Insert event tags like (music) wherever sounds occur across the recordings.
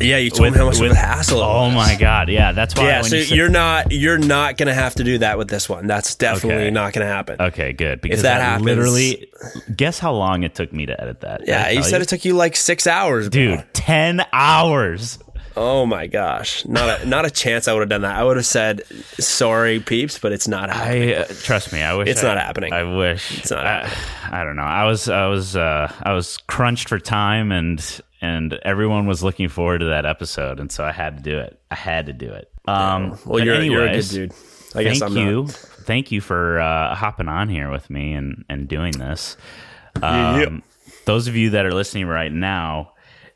Yeah, you told With- me how much with- of a hassle. it Oh my god, yeah, that's why. Yeah, when so you you're not you're not gonna have to do that with this one. That's definitely Okay. not gonna happen. okay, good because that I happens- literally, guess how long it took me to edit that? Yeah, you said it took you like six hours, bro. dude, ten hours. Oh my gosh, not a not a chance. I would have done that. I would have said sorry, peeps, but it's not happening. I uh, trust me. I wish It's I- not happening. I wish It's not I, I don't know. I was I was uh, I was crunched for time and and everyone was looking forward to that episode, and so I had to do it. I had to do it. Um, well, you're you're a good dude. I guess thank you, thank you for uh, hopping on here with me and and doing this. Um, those of you that are listening right now,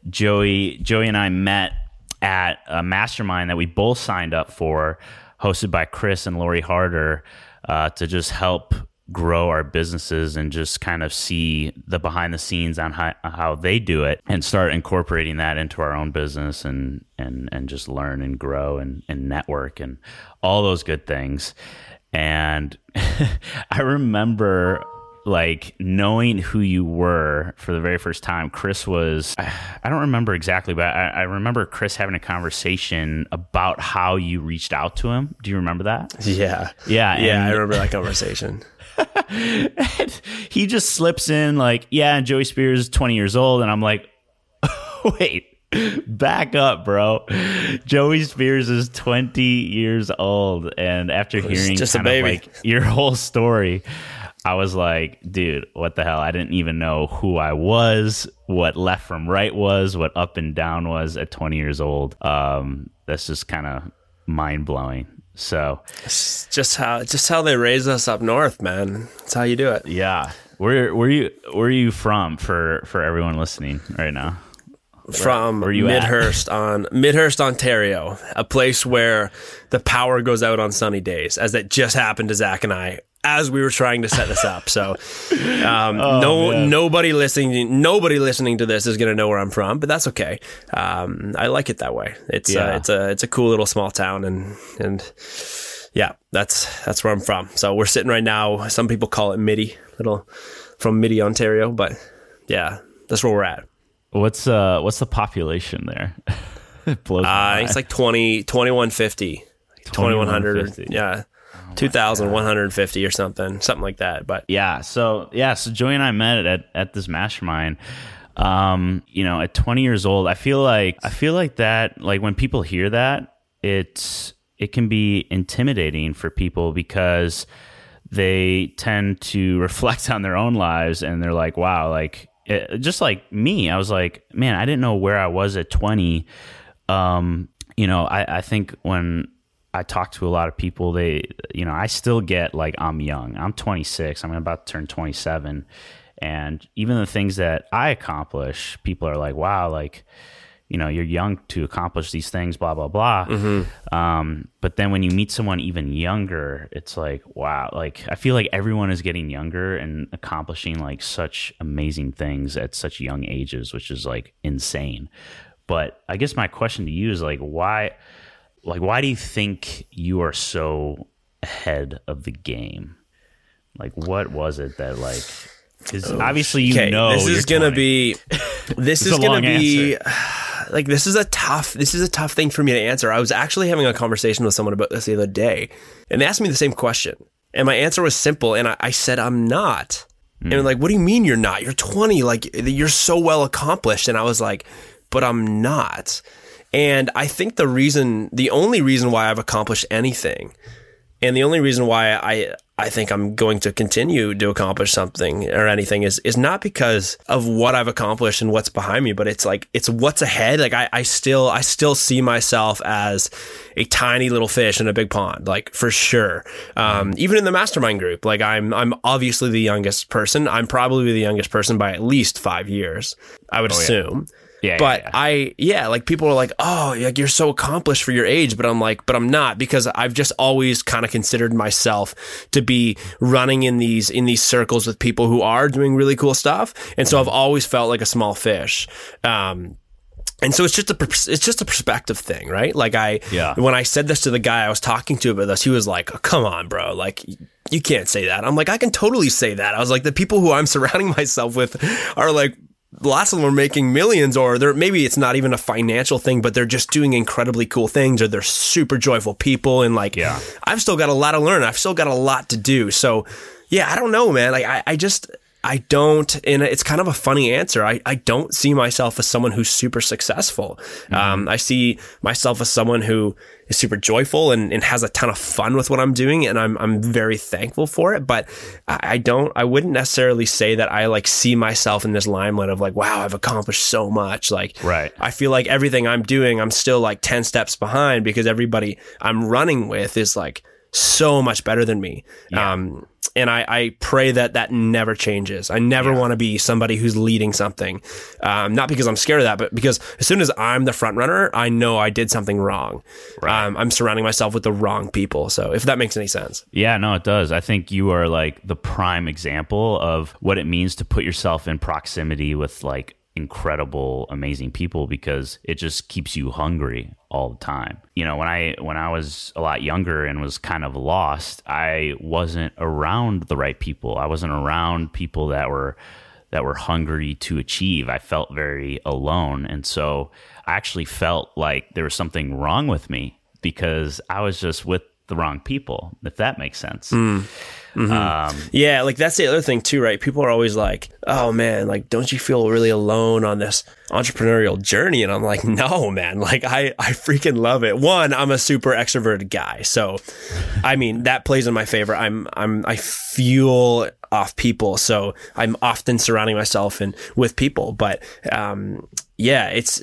Joey, Joey and I met at a mastermind that we both signed up for, hosted by Chris and Lori Harder, uh, to just help grow our businesses and just kind of see the behind the scenes on how, how they do it and start incorporating that into our own business and and and just learn and grow and, and network and all those good things and (laughs) i remember like knowing who you were for the very first time chris was (sighs) i, don't remember exactly but I, I remember chris having a conversation about how you reached out to him do you remember that yeah, Yeah, yeah. I remember that conversation. (laughs) (laughs) And he just slips in like yeah joey spears is 20 years old. And i'm like (laughs) wait back up bro. Joey spears is 20 years old. And after hearing just a baby. like your whole story i was like dude what the hell? I didn't even know who i was what left from right was what up and down was at 20 years old. Um that's just kind of mind-blowing so It's just how just how they raise us up north, man. That's how you do it. Yeah. Where where you where are you from for for everyone listening right now? From where you? Midhurst on Midhurst, Ontario, a place where the power goes out on sunny days, as it just happened to Zach and I as we were trying to set this up. So, (laughs) um, no, Oh, man. nobody listening, nobody listening to this is going to know where I'm from, but that's okay. Um, I like it that way. It's uh, it's a it's a cool little small town, and and yeah, that's that's where I'm from. So we're sitting right now. Some people call it Midi, little from Midi, Ontario, but yeah, that's where we're at. What's uh what's the population there? (laughs) it blows Uh, it's like 20, 2150, 2100, yeah, 2150 or something, something like that. But yeah, so yeah, so Joey and I met at at this mastermind. Um, you know, at 20 years old, I feel like I feel like that like when people hear that, it's it can be intimidating for people because they tend to (laughs) reflect on their own lives and they're like, wow, like it, just like me, I was like, man, I didn't know where I was at 20. Um, you know, I, I think when I talk to a lot of people, they, you know, I still get like, I'm young. I'm 26. I'm about to turn 27. And even the things that I accomplish, people are like, wow, like, you know, you're young to accomplish these things, blah, blah, blah. Um, but then when you meet someone even younger, it's like, wow, like I feel like everyone is getting younger and accomplishing like such amazing things at such young ages, which is like insane. But I guess my question to you is like, why, like, why do you think you are so ahead of the game? Like, what was it that like? Because oh, obviously you okay, know this is gonna 20. be, (laughs) this is gonna be, (sighs) like this is a tough, this is a tough thing for me to answer. I was actually having a conversation with someone about this the other day, and they asked me the same question, and my answer was simple, and I, I said I'm not. And hmm. like, what do you mean you're not? You're 20, like you're so well accomplished, and I was like, but I'm not. And I think the reason, the only reason why I've accomplished anything and the only reason why I I think I'm going to continue to accomplish something or anything is is not because of what I've accomplished and what's behind me, but it's like it's what's ahead. Like I, I still I still see myself as a tiny little fish in a big pond, like for sure. Um, even in the mastermind group, like I'm I'm obviously the youngest person. I'm probably the youngest person by at least five years. I would assume. Yeah, yeah, But yeah. I, yeah, like people are like, oh, like you're so accomplished for your age. But I'm like, but I'm not because I've just always kind of considered myself to be running in these, in these circles with people who are doing really cool stuff. And so I've always felt like a small fish. Um, and so it's just a it's just a perspective thing, right? Like I Yeah. when I said this to the guy I was talking to about this, he was like, oh, "Come on, bro! Like you can't say that." I'm like, "I can totally say that." I was like, "The people who I'm (laughs) surrounding myself with are like lots of them are making millions or they're maybe it's not even a financial thing but they're just doing incredibly cool things or they're super joyful people and like Yeah. i've still got a lot to learn. I've still got a lot to do. So yeah i don't know man. Like i, I just i don't and it's kind of a funny answer. I, I don't see myself as someone who's super successful. Um, i see myself as someone who is super joyful and, and has a ton of fun with what i'm doing and i'm, I'm very thankful for it but I, don't i wouldn't necessarily say that i like see myself in this limelight of like wow i've accomplished so much like Right. I feel like everything I'm doing, I'm still like 10 steps behind because everybody I'm running with is like so much better than me. Um, and I, I pray that that never changes. I never want to be somebody who's leading something. Um, not because I'm scared of that, but because as soon as I'm the front runner, I know I did something wrong. Right. Um, I'm surrounding myself with the wrong people. So if that makes any sense. Yeah, no, it does. I think you are like the prime example of what it means to put yourself in proximity with like incredible, amazing people because it just keeps you hungry all the time. You know, when I when I was a lot younger and was kind of lost, I wasn't around the right people. I wasn't around people that were that were hungry to achieve. I felt very alone. And so I actually felt like there was something wrong with me because I was just with the wrong people, if that makes sense. Hmm. Um, Yeah, like that's the other thing too, right? People are always like, "Oh man, like don't you feel really alone on this entrepreneurial journey?" And I'm like, "No, man. Like I I freaking love it. One, I'm a super extroverted guy. So, I mean, that plays in my favor. I'm I'm I fuel off people. So, I'm often surrounding myself and with people, but um yeah, it's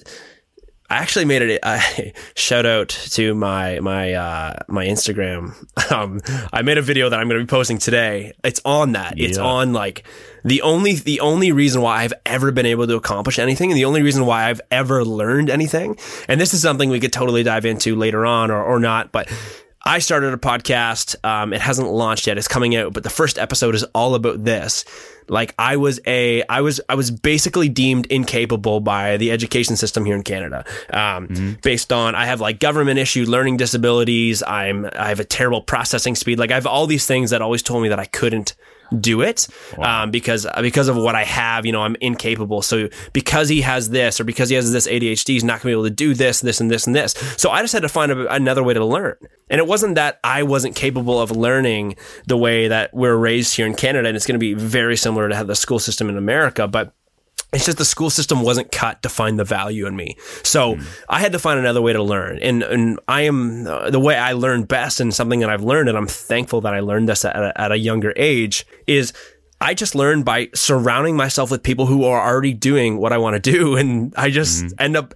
I actually made it (laughs) a shout out to my my uh, my Instagram. (laughs) Um, I made a video that I'm going to be posting today. It's on that. It's on like the only the only reason why I've ever been able to accomplish anything, and the only reason why I've ever learned anything. And this is something we could totally dive into later on, or or not, but. I started a podcast. Um, it hasn't launched yet. It's coming out, but the first episode is all about this. Like I was a, I was, I was basically deemed incapable by the education system here in Canada, um, based on I have like government issued learning disabilities. I'm, I have a terrible processing speed. Like I have all these things that always told me that I couldn't do it um, because because of what I have. You know, I'm incapable. So because he has this, or because he has this ADHD, he's not going to be able to do this, this, and this, and this. So I just had to find a, another way to learn. And it wasn't that I wasn't capable of learning the way that we're raised here in Canada, and it's going to be very similar to how the school system in America, but. It's just the school system wasn't cut to find the value in me. So I had to find another way to learn. And, and I am uh, the way I learn best and something that I've learned, and I'm thankful that I learned this at a, at a younger age is I just learned by surrounding myself with people who are already doing what I want to do. And I just end up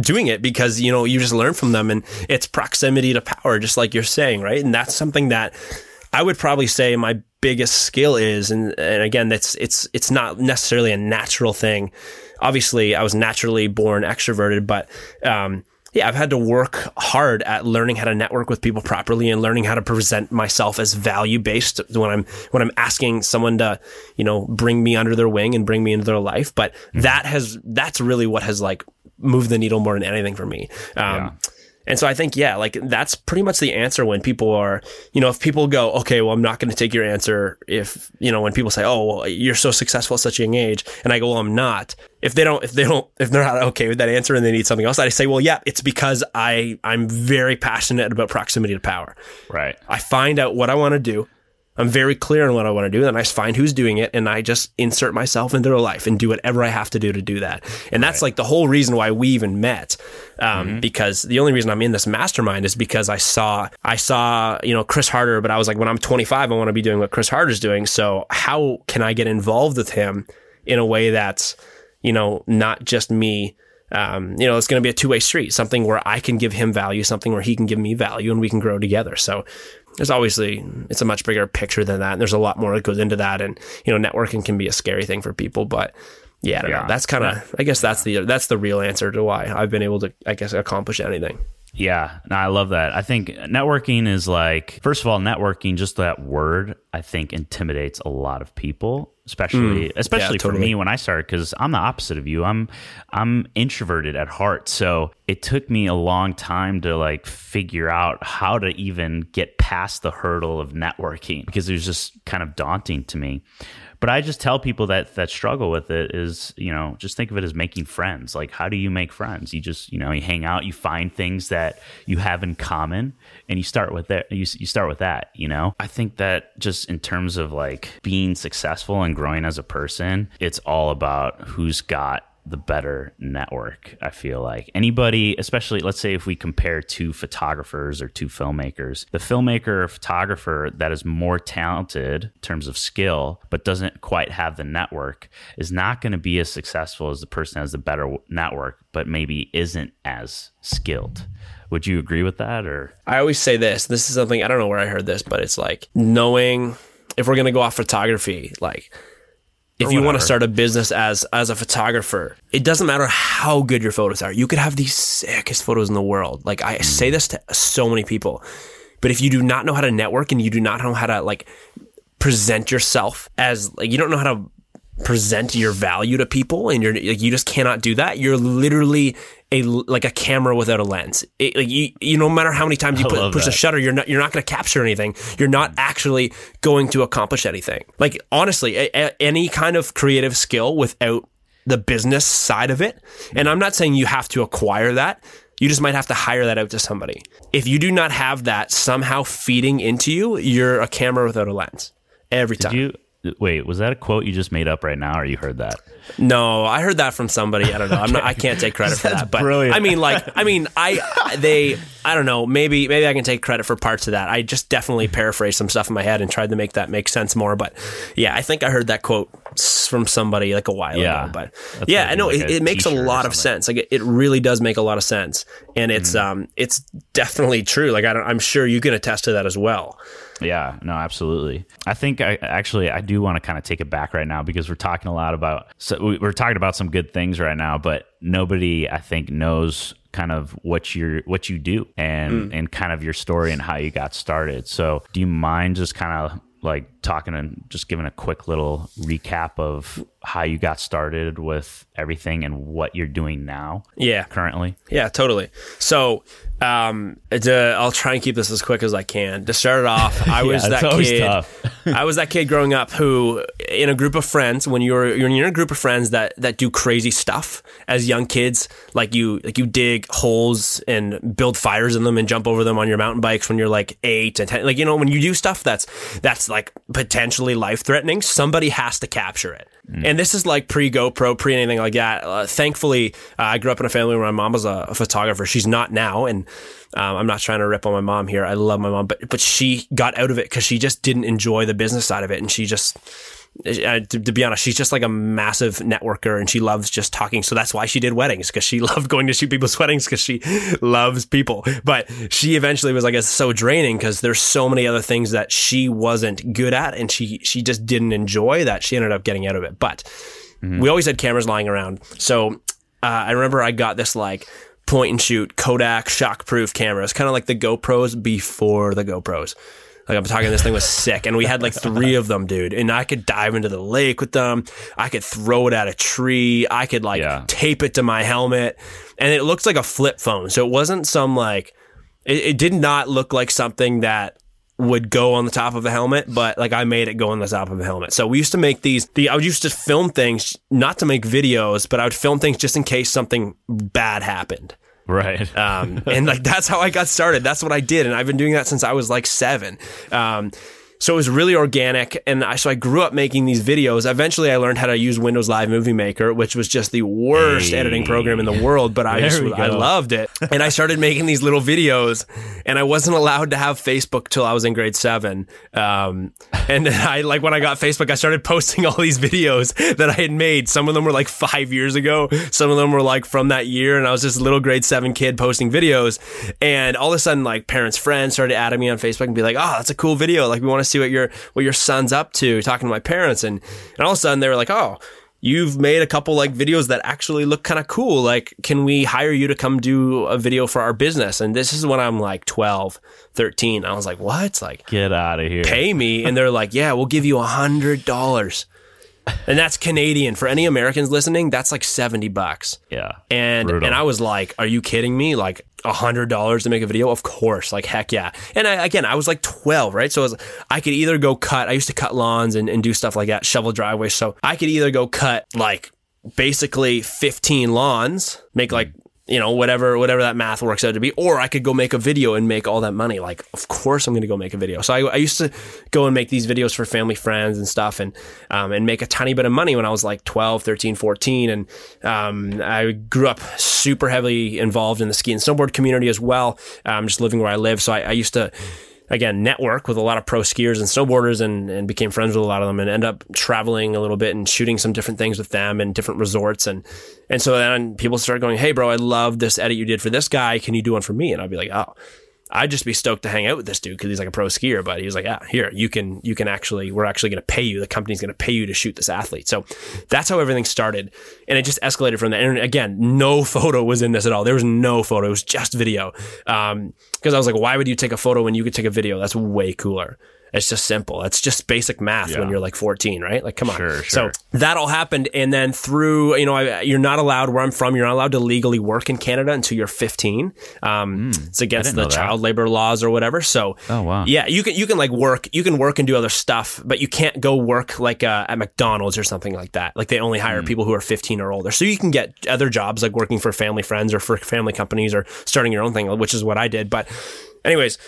doing it because, you know, you just learn from them and it's proximity to power, just like you're saying, right? And that's something that I would probably say my biggest skill is, and, and again, that's it's it's not necessarily a natural thing. Obviously, I was naturally born extroverted, but um, yeah, I've had to work hard at learning how to network with people properly and learning how to present myself as value based when I'm when I'm asking someone to, you know, bring me under their wing and bring me into their life. But that has that's really what has like moved the needle more than anything for me. Um, Yeah. And so I think, yeah, like that's pretty much the answer when people are, you know, if people go, okay, well, I'm not going to take your answer if, you know, when people say, oh, well, you're so successful at such a young age. And I go, well, I'm not. If they don't, if they don't, if they're not okay with that answer and they need something else, I say, well, yeah, it's because I, I'm very passionate about proximity to power. right. I find out what I want to do. I'm very clear on what I want to do. Then I find who's doing it and I just insert myself into their life and do whatever I have to do to do that. And that's like the whole reason why we even met. Um, because the only reason I'm in this mastermind is because I saw, I saw, you know, Chris Harder, but I was like, when I'm 25, I want to be doing what Chris Harder's doing. So how can I get involved with him in a way that's, you know, not just me um, you know, it's going to be a two way street, something where I can give him value, something where he can give me value, and we can grow together. So there's obviously it's a much bigger picture than that. And there's a lot more that goes into that, and you know, networking can be a scary thing for people, but yeah, I don't Yeah. know. That's kind of, I guess that's the that's the real answer to why I've been able to, I guess, accomplish anything. Yeah, no, I love that. I think networking is like, first of all, networking, just that word, I think intimidates a lot of people. Especially mm. especially for totally. me when I started because I'm the opposite of you. I'm I'm introverted at heart, so it took me a long time to like figure out how to even get past the hurdle of networking because it was just kind of daunting to me. But I just tell people that that struggle with it is, you know, just think of it as making friends. Like, how do you make friends? You just, you know, you hang out, you find things that you have in common, and you start with that. You, you start with that. You know, I think that just in terms of like being successful and growing as a person, it's all about who's got the better network. I feel like anybody, especially let's say if we compare two photographers or two filmmakers, the filmmaker or photographer that is more talented in terms of skill, but doesn't quite have the network, is not going to be as successful as the person has the better network, but maybe isn't as skilled. Would you agree with that or? I always say this. This is something I don't know where I heard this, but it's like knowing if we're gonna go off photography, like if you want to start a business as as a photographer, it doesn't matter how good your photos are. You could have the sickest photos in the world. Like I hmm. say this to so many people, but if you do not know how to network and you do not know how to like present yourself as like you don't know how to present your value to people and you're like you just cannot do that you're literally a like a camera without a lens. It, like you you no matter how many times you put, push the that. shutter you're not you're not going to capture anything. You're not mm. actually going to accomplish anything. Like honestly a, a- any kind of creative skill without the business side of it and mm. i'm not saying you have to acquire that. You just might have to hire that out to somebody. If you do not have that somehow feeding into you you're a camera without a lens. Every time. Did you wait? Was that a quote you just made up right now, or you heard that? No, I heard that from somebody. I don't know. I'm not. I can't take credit (laughs) for that. But brilliant. I mean, like, I mean, I they. I don't know. Maybe maybe I can take credit for parts of that. I just definitely paraphrased some stuff in my head and tried to make that make sense more. But yeah, I think I heard that quote from somebody like a while Yeah. ago. But That's yeah, I know like it, it makes a lot of sense. Like it, it really does make a lot of sense, and it's Mm-hmm. um it's definitely true. Like I don't, I'm sure you can attest to that as well. Yeah, no, absolutely. I think I actually I do want to kind of take it back right now because we're talking a lot about so we- we're talking about some good things right now, but nobody I think knows kind of what you what you do and mm. and kind of your story and how you got started. So, do you mind just kind of like talking and just giving a quick little recap of how you got started with everything and what you're doing now Yeah, currently? Yeah, totally. So, um, to, I'll try and keep this as quick as I can. To start it off, (laughs) I was that kid. (laughs) I was that kid growing up who, in a group of friends, when you're you're in a group of friends that that do crazy stuff as young kids, like you like you dig holes and build fires in them and jump over them on your mountain bikes when you're like eight and ten. Like you know, when you do stuff that's that's like potentially life threatening, somebody has to capture it. And this is like pre GoPro, pre anything like that. Uh, thankfully, uh, I grew up in a family where my mom was a, a photographer. She's not now, and um, I'm not trying to rip on my mom here. I love my mom, but but she got out of it because she just didn't enjoy the business side of it, and she just. Uh, to, to be honest, she's just like a massive networker and she loves just talking. So that's why she did weddings because she (laughs) loved going to shoot people's (laughs) weddings because she loves people. But she eventually was like, it's so draining because there's so many other things that she wasn't good at and she, she just didn't enjoy that. She ended up getting out of it. But we always had cameras lying around. So uh, I remember I got this like point and shoot Kodak shockproof cameras, kind of like the GoPros before the GoPros. Like I'm talking, this thing was sick, and we had like three of them, dude. And I could dive into the lake with them. I could throw it at a tree. I could like Yeah. tape it to my helmet, and it looks like a flip phone. So it wasn't some like, it, it did not look like something that would go on the top of a helmet, but like I made it go on the top of a helmet. So we used to make these. The I would used to film things, not to make videos, but I would film things just in case something bad happened. Right. (laughs) Um, and like that's how I got started. That's what I did, and I've been doing that since I was like seven. Um, so it was really organic, and I so I grew up making these videos. Eventually, I learned how to use Windows Live Movie Maker, which was just the worst Hey. editing program in the world. But I just I loved it, (laughs) and I started making these little videos. And I wasn't allowed to have Facebook till I was in grade seven. Um, and I like when I got Facebook, I started posting all these videos that I had made. Some of them were like five years ago. Some of them were like from that year. And I was just a little grade seven kid posting videos. And all of a sudden, like parents' friends started adding me on Facebook and be like, "Oh, that's a cool video. Like we want to see what your what your son's up to." Talking to my parents, and and all of a sudden they were like, "Oh." You've made a couple like videos that actually look kind of cool. Like, can we hire you to come do a video for our business? And this is when I'm like 12, 13. I was like, what? Like, Get out of here. pay me and they're like yeah we'll give you a hundred dollars and that's Canadian. For any Americans listening, that's like 70 bucks. Yeah. And Brutal. and I was like, "Are you kidding me? Like hundred dollars to make a video? Of course, like heck yeah." And I, again, I was like twelve, right? So I, was, I could either go cut. I used to cut lawns and, and do stuff like that, shovel driveways. So I could either go cut like basically fifteen lawns, make like you know whatever whatever that math works out to be, or I could go make a video and make all that money. Like, of course I'm going to go make a video. So I, I used to go and make these videos for family, friends, and stuff, and um, and make a tiny bit of money when I was like 12, 13, 14, and um, I grew up super heavily involved in the ski and snowboard community as well. Um, just living where I live, so I, I used to again network with a lot of pro skiers and snowboarders and, and became friends with a lot of them and end up traveling a little bit and shooting some different things with them and different resorts. And and so then people started going hey bro i love this edit you did for this guy. Can you do one for me? And i'd be like oh I'd just be stoked to hang out with this dude because he's like a pro skier. But he was like, "Yeah, here you can you can actually we're actually going to pay you. The company's going to pay you to shoot this athlete." So that's how everything started, and it just escalated from there. And again, no (laughs) photo was in this at all. There was no photo. It was just video. Um, because I was like, why would you take a photo when you could take a video? That's way cooler. It's just simple. It's just basic math when you're like 14, right? Like, come on. Sure, So that all happened, and then through you know, I, you're not allowed where I'm from. You're not allowed to legally work in Canada until you're 15. Um, it's against the child labor laws or whatever. So, Oh, wow. yeah, you can you can like work, you can work and do other stuff, but you can't go work like uh, at McDonald's or something like that. Like they only hire Hmm. people who are 15 or older. So you can get other jobs like working for family friends or for family companies or starting your own thing, which is what I did. But, anyways.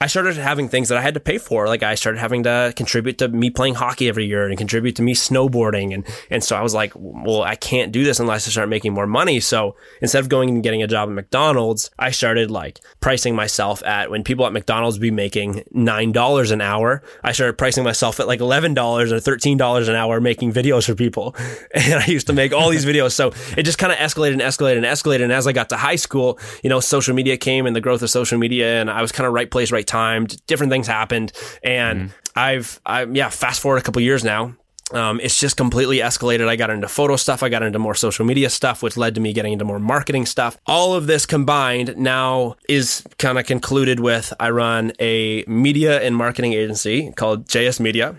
I started having things that I had to pay for. Like I started having to contribute to me playing hockey every year and contribute to me snowboarding. And, and so I was like, well, I can't do this unless I start making more money. So instead of going and getting a job at McDonald's, I started like pricing myself at when people at McDonald's be making $9 an hour. I started pricing myself at like $11 or $13 an hour making videos for people. (laughs) And I used to make all these videos. So it just kind of escalated and escalated and escalated. And as I got to high school, you know, social media came and the growth of social media and I was kind of right place, right time. Different things happened. And I've, I, yeah, fast forward a couple years now. Um, it's just completely escalated. I got into photo stuff. I got into more social media stuff, which led to me getting into more marketing stuff. All of this combined now is kind of concluded with I run a media and marketing agency called JS Media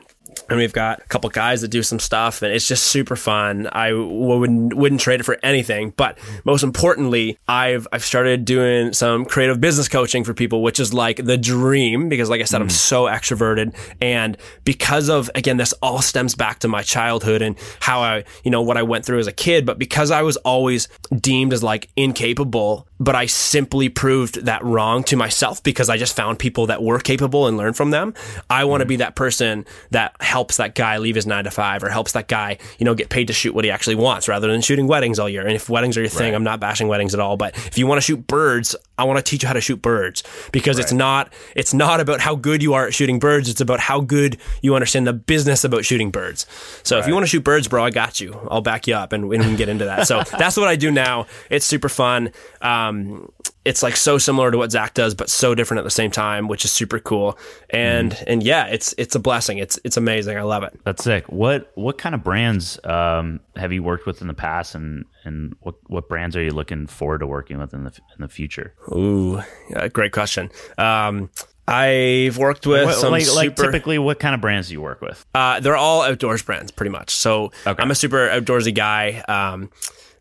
and we've got a couple guys that do some stuff and it's just super fun. I wouldn't wouldn't trade it for anything. But most importantly i've i've started doing some creative business coaching for people which is like the dream because like i said i'm mm. so extroverted. And because of again this all stems back to my childhood and how i you know what i went through as a kid. But because i was always deemed as like incapable but I simply proved that wrong to myself because I just found people that were capable and learned from them. I want to mm. be that person that helps that guy leave his nine to five or helps that guy, you know, get paid to shoot what he actually wants rather than shooting weddings all year. And if weddings are your thing, I'm not bashing weddings at all. But if you want to shoot birds, I want to teach you how to shoot birds because it's not, it's not about how good you are at shooting birds. It's about how good you understand the business about shooting birds. So if you want to shoot birds, bro, I got you. I'll back you up and, and we can get into that. So (laughs) that's what I do now. It's super fun. Um, it's like so similar to what Zach does, but so different at the same time, which is super cool. And and yeah, it's it's a blessing. It's it's amazing. I love it. That's sick. What what kind of brands um, have you worked with in the past, and and what what brands are you looking forward to working with in the in the future? Ooh, yeah, great question. Um, I've worked with What- some like, like typically, what kind of brands do you work with? Uh, they're all outdoors brands, pretty much. So Okay. I'm a super outdoorsy guy. Um,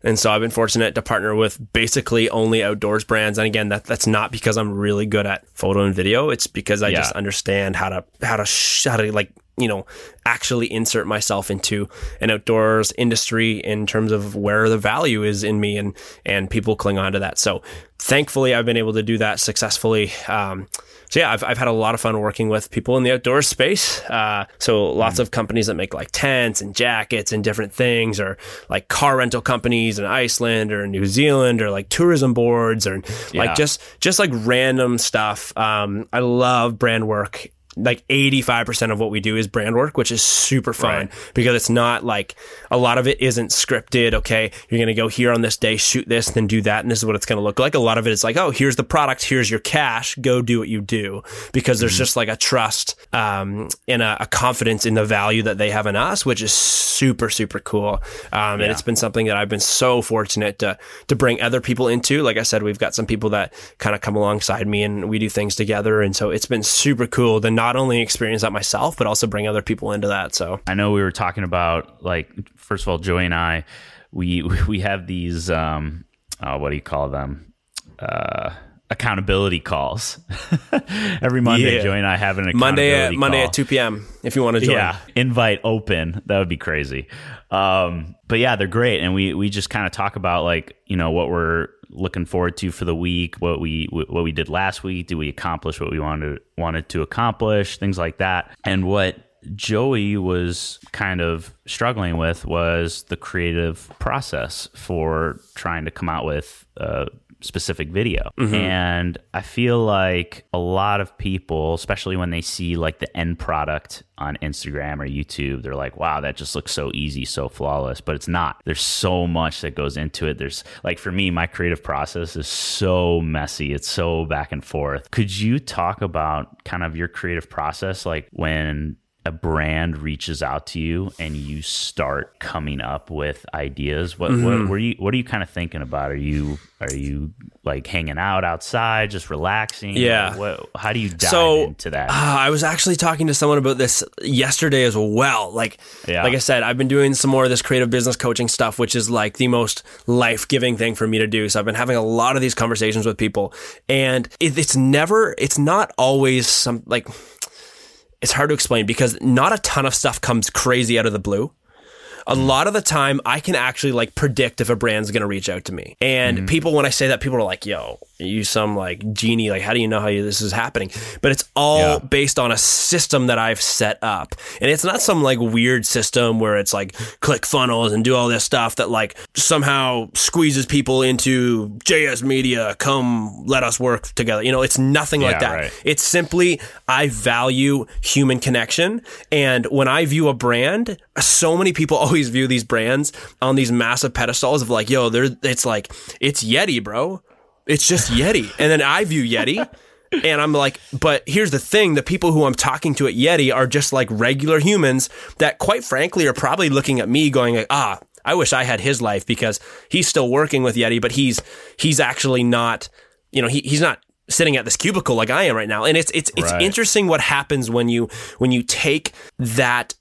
and so I've been fortunate to partner with basically only outdoors brands. And again, that that's not because I'm really good at photo and video. It's because I Yeah. just understand how to how to sh- how to like you know actually insert myself into an outdoors industry in terms of where the value is in me and and people cling on to that. So thankfully, I've been able to do that successfully. Um, so yeah, I've, I've had a lot of fun working with people in the outdoor space. Uh, so lots of companies that make like tents and jackets and different things, or like car rental companies in Iceland or New Zealand, or like tourism boards, or Yeah. like just just like random stuff. Um, I love brand work. Like 85% of what we do is brand work, which is super fun Right. because it's not like a lot of it isn't scripted. Okay. You're going to go here on this day, shoot this, then do that. And this is what it's going to look like. A lot of it is like, oh, here's the product. Here's your cash. Go do what you do because there's just like a trust, um, and a, a confidence in the value that they have in us, which is super, super cool. Um, and it's been something that I've been so fortunate to, to bring other people into. Like I said, we've got some people that kind of come alongside me and we do things together. And so it's been super cool to not not only experience that myself, but also bring other people into that. So I know we were talking about like first of all, Joey and I, we (laughs) we have these um, uh, what do you call them? Uh, accountability calls (laughs) every Monday. Yeah. Joey and I have an Monday at accountability Monday at two p.m. If you want to join. Yeah, invite open. That would be crazy. Um, but yeah, they're great, and we we just kind of talk about like you know what we're looking forward to for the week, what we what we did last week. Did we accomplish what we wanted wanted to accomplish? Things like that, and what. Joey was kind of struggling with was the creative process for trying to come out with a specific video. Mm-hmm. And I feel like a lot of people, especially when they see like the end product on Instagram or YouTube, they're like, wow, that just looks so easy, so flawless. But it's not. There's so much that goes into it. There's like for me, my creative process is so messy. It's so back and forth. Could you talk about kind of your creative process, like when a brand reaches out to you and you start coming up with ideas what Mm-hmm. what were you what are you kind of thinking about are you are you like hanging out outside just relaxing Yeah. What how do you dive So, into that Uh, I was actually talking to someone about this yesterday as well. Like, Yeah. like I said, I've been doing some more of this creative business coaching stuff, which is like the most life giving thing for me to do. So I've been having a lot of these conversations with people, and it, it's never, it's not always some like. It's hard to explain because not a ton of stuff comes crazy out of the blue a lot of the time I can actually like predict if a brand's going to reach out to me. And mm-hmm. people, when I say that, people are like, yo, you some like genie. Like, how do you know how you, this is happening? But it's all Yeah. based on a system that I've set up. And it's not some like weird system where it's like click funnels and do all this stuff that like somehow squeezes people into JS media. Come let us work together. You know, it's nothing like that. right. It's simply I value human connection, and when I view a brand, so many people (laughs) always view these brands on these massive pedestals of like, yo, there. It's like it's Yeti, bro. It's just Yeti, and then I view Yeti. And I'm like, but here's the thing the people who I'm talking to at Yeti are just like regular humans that, quite frankly, are probably looking at me going, like, ah, I wish I had his life because he's still working with Yeti, but he's he's actually not, you know, he, he's not sitting at this cubicle like I am right now. And it's it's it's Right. interesting what happens when you when you take that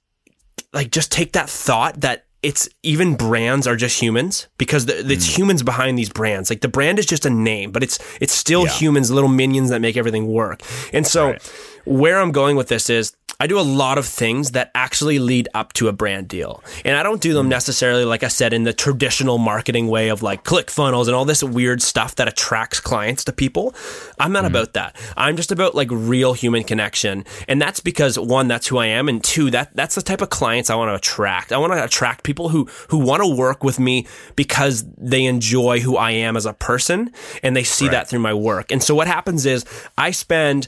like just take that thought that it's even brands are just humans because the, it's hmm. humans behind these brands. Like the brand is just a name, but it's it's still Yeah. humans, little minions that make everything work. And so Right. where I'm going with this is I do a lot of things that actually lead up to a brand deal. And I don't do Hmm. them necessarily, like I said, in the traditional marketing way of like click funnels and all this weird stuff that attracts clients to people. I'm Hmm. not about that. I'm just about like real human connection. And that's because one, that's who I am. And two, that that's the type of clients I want to attract. I want to attract people who, who want to work with me because they enjoy who I am as a person and they see that through my work. And so what happens is I spend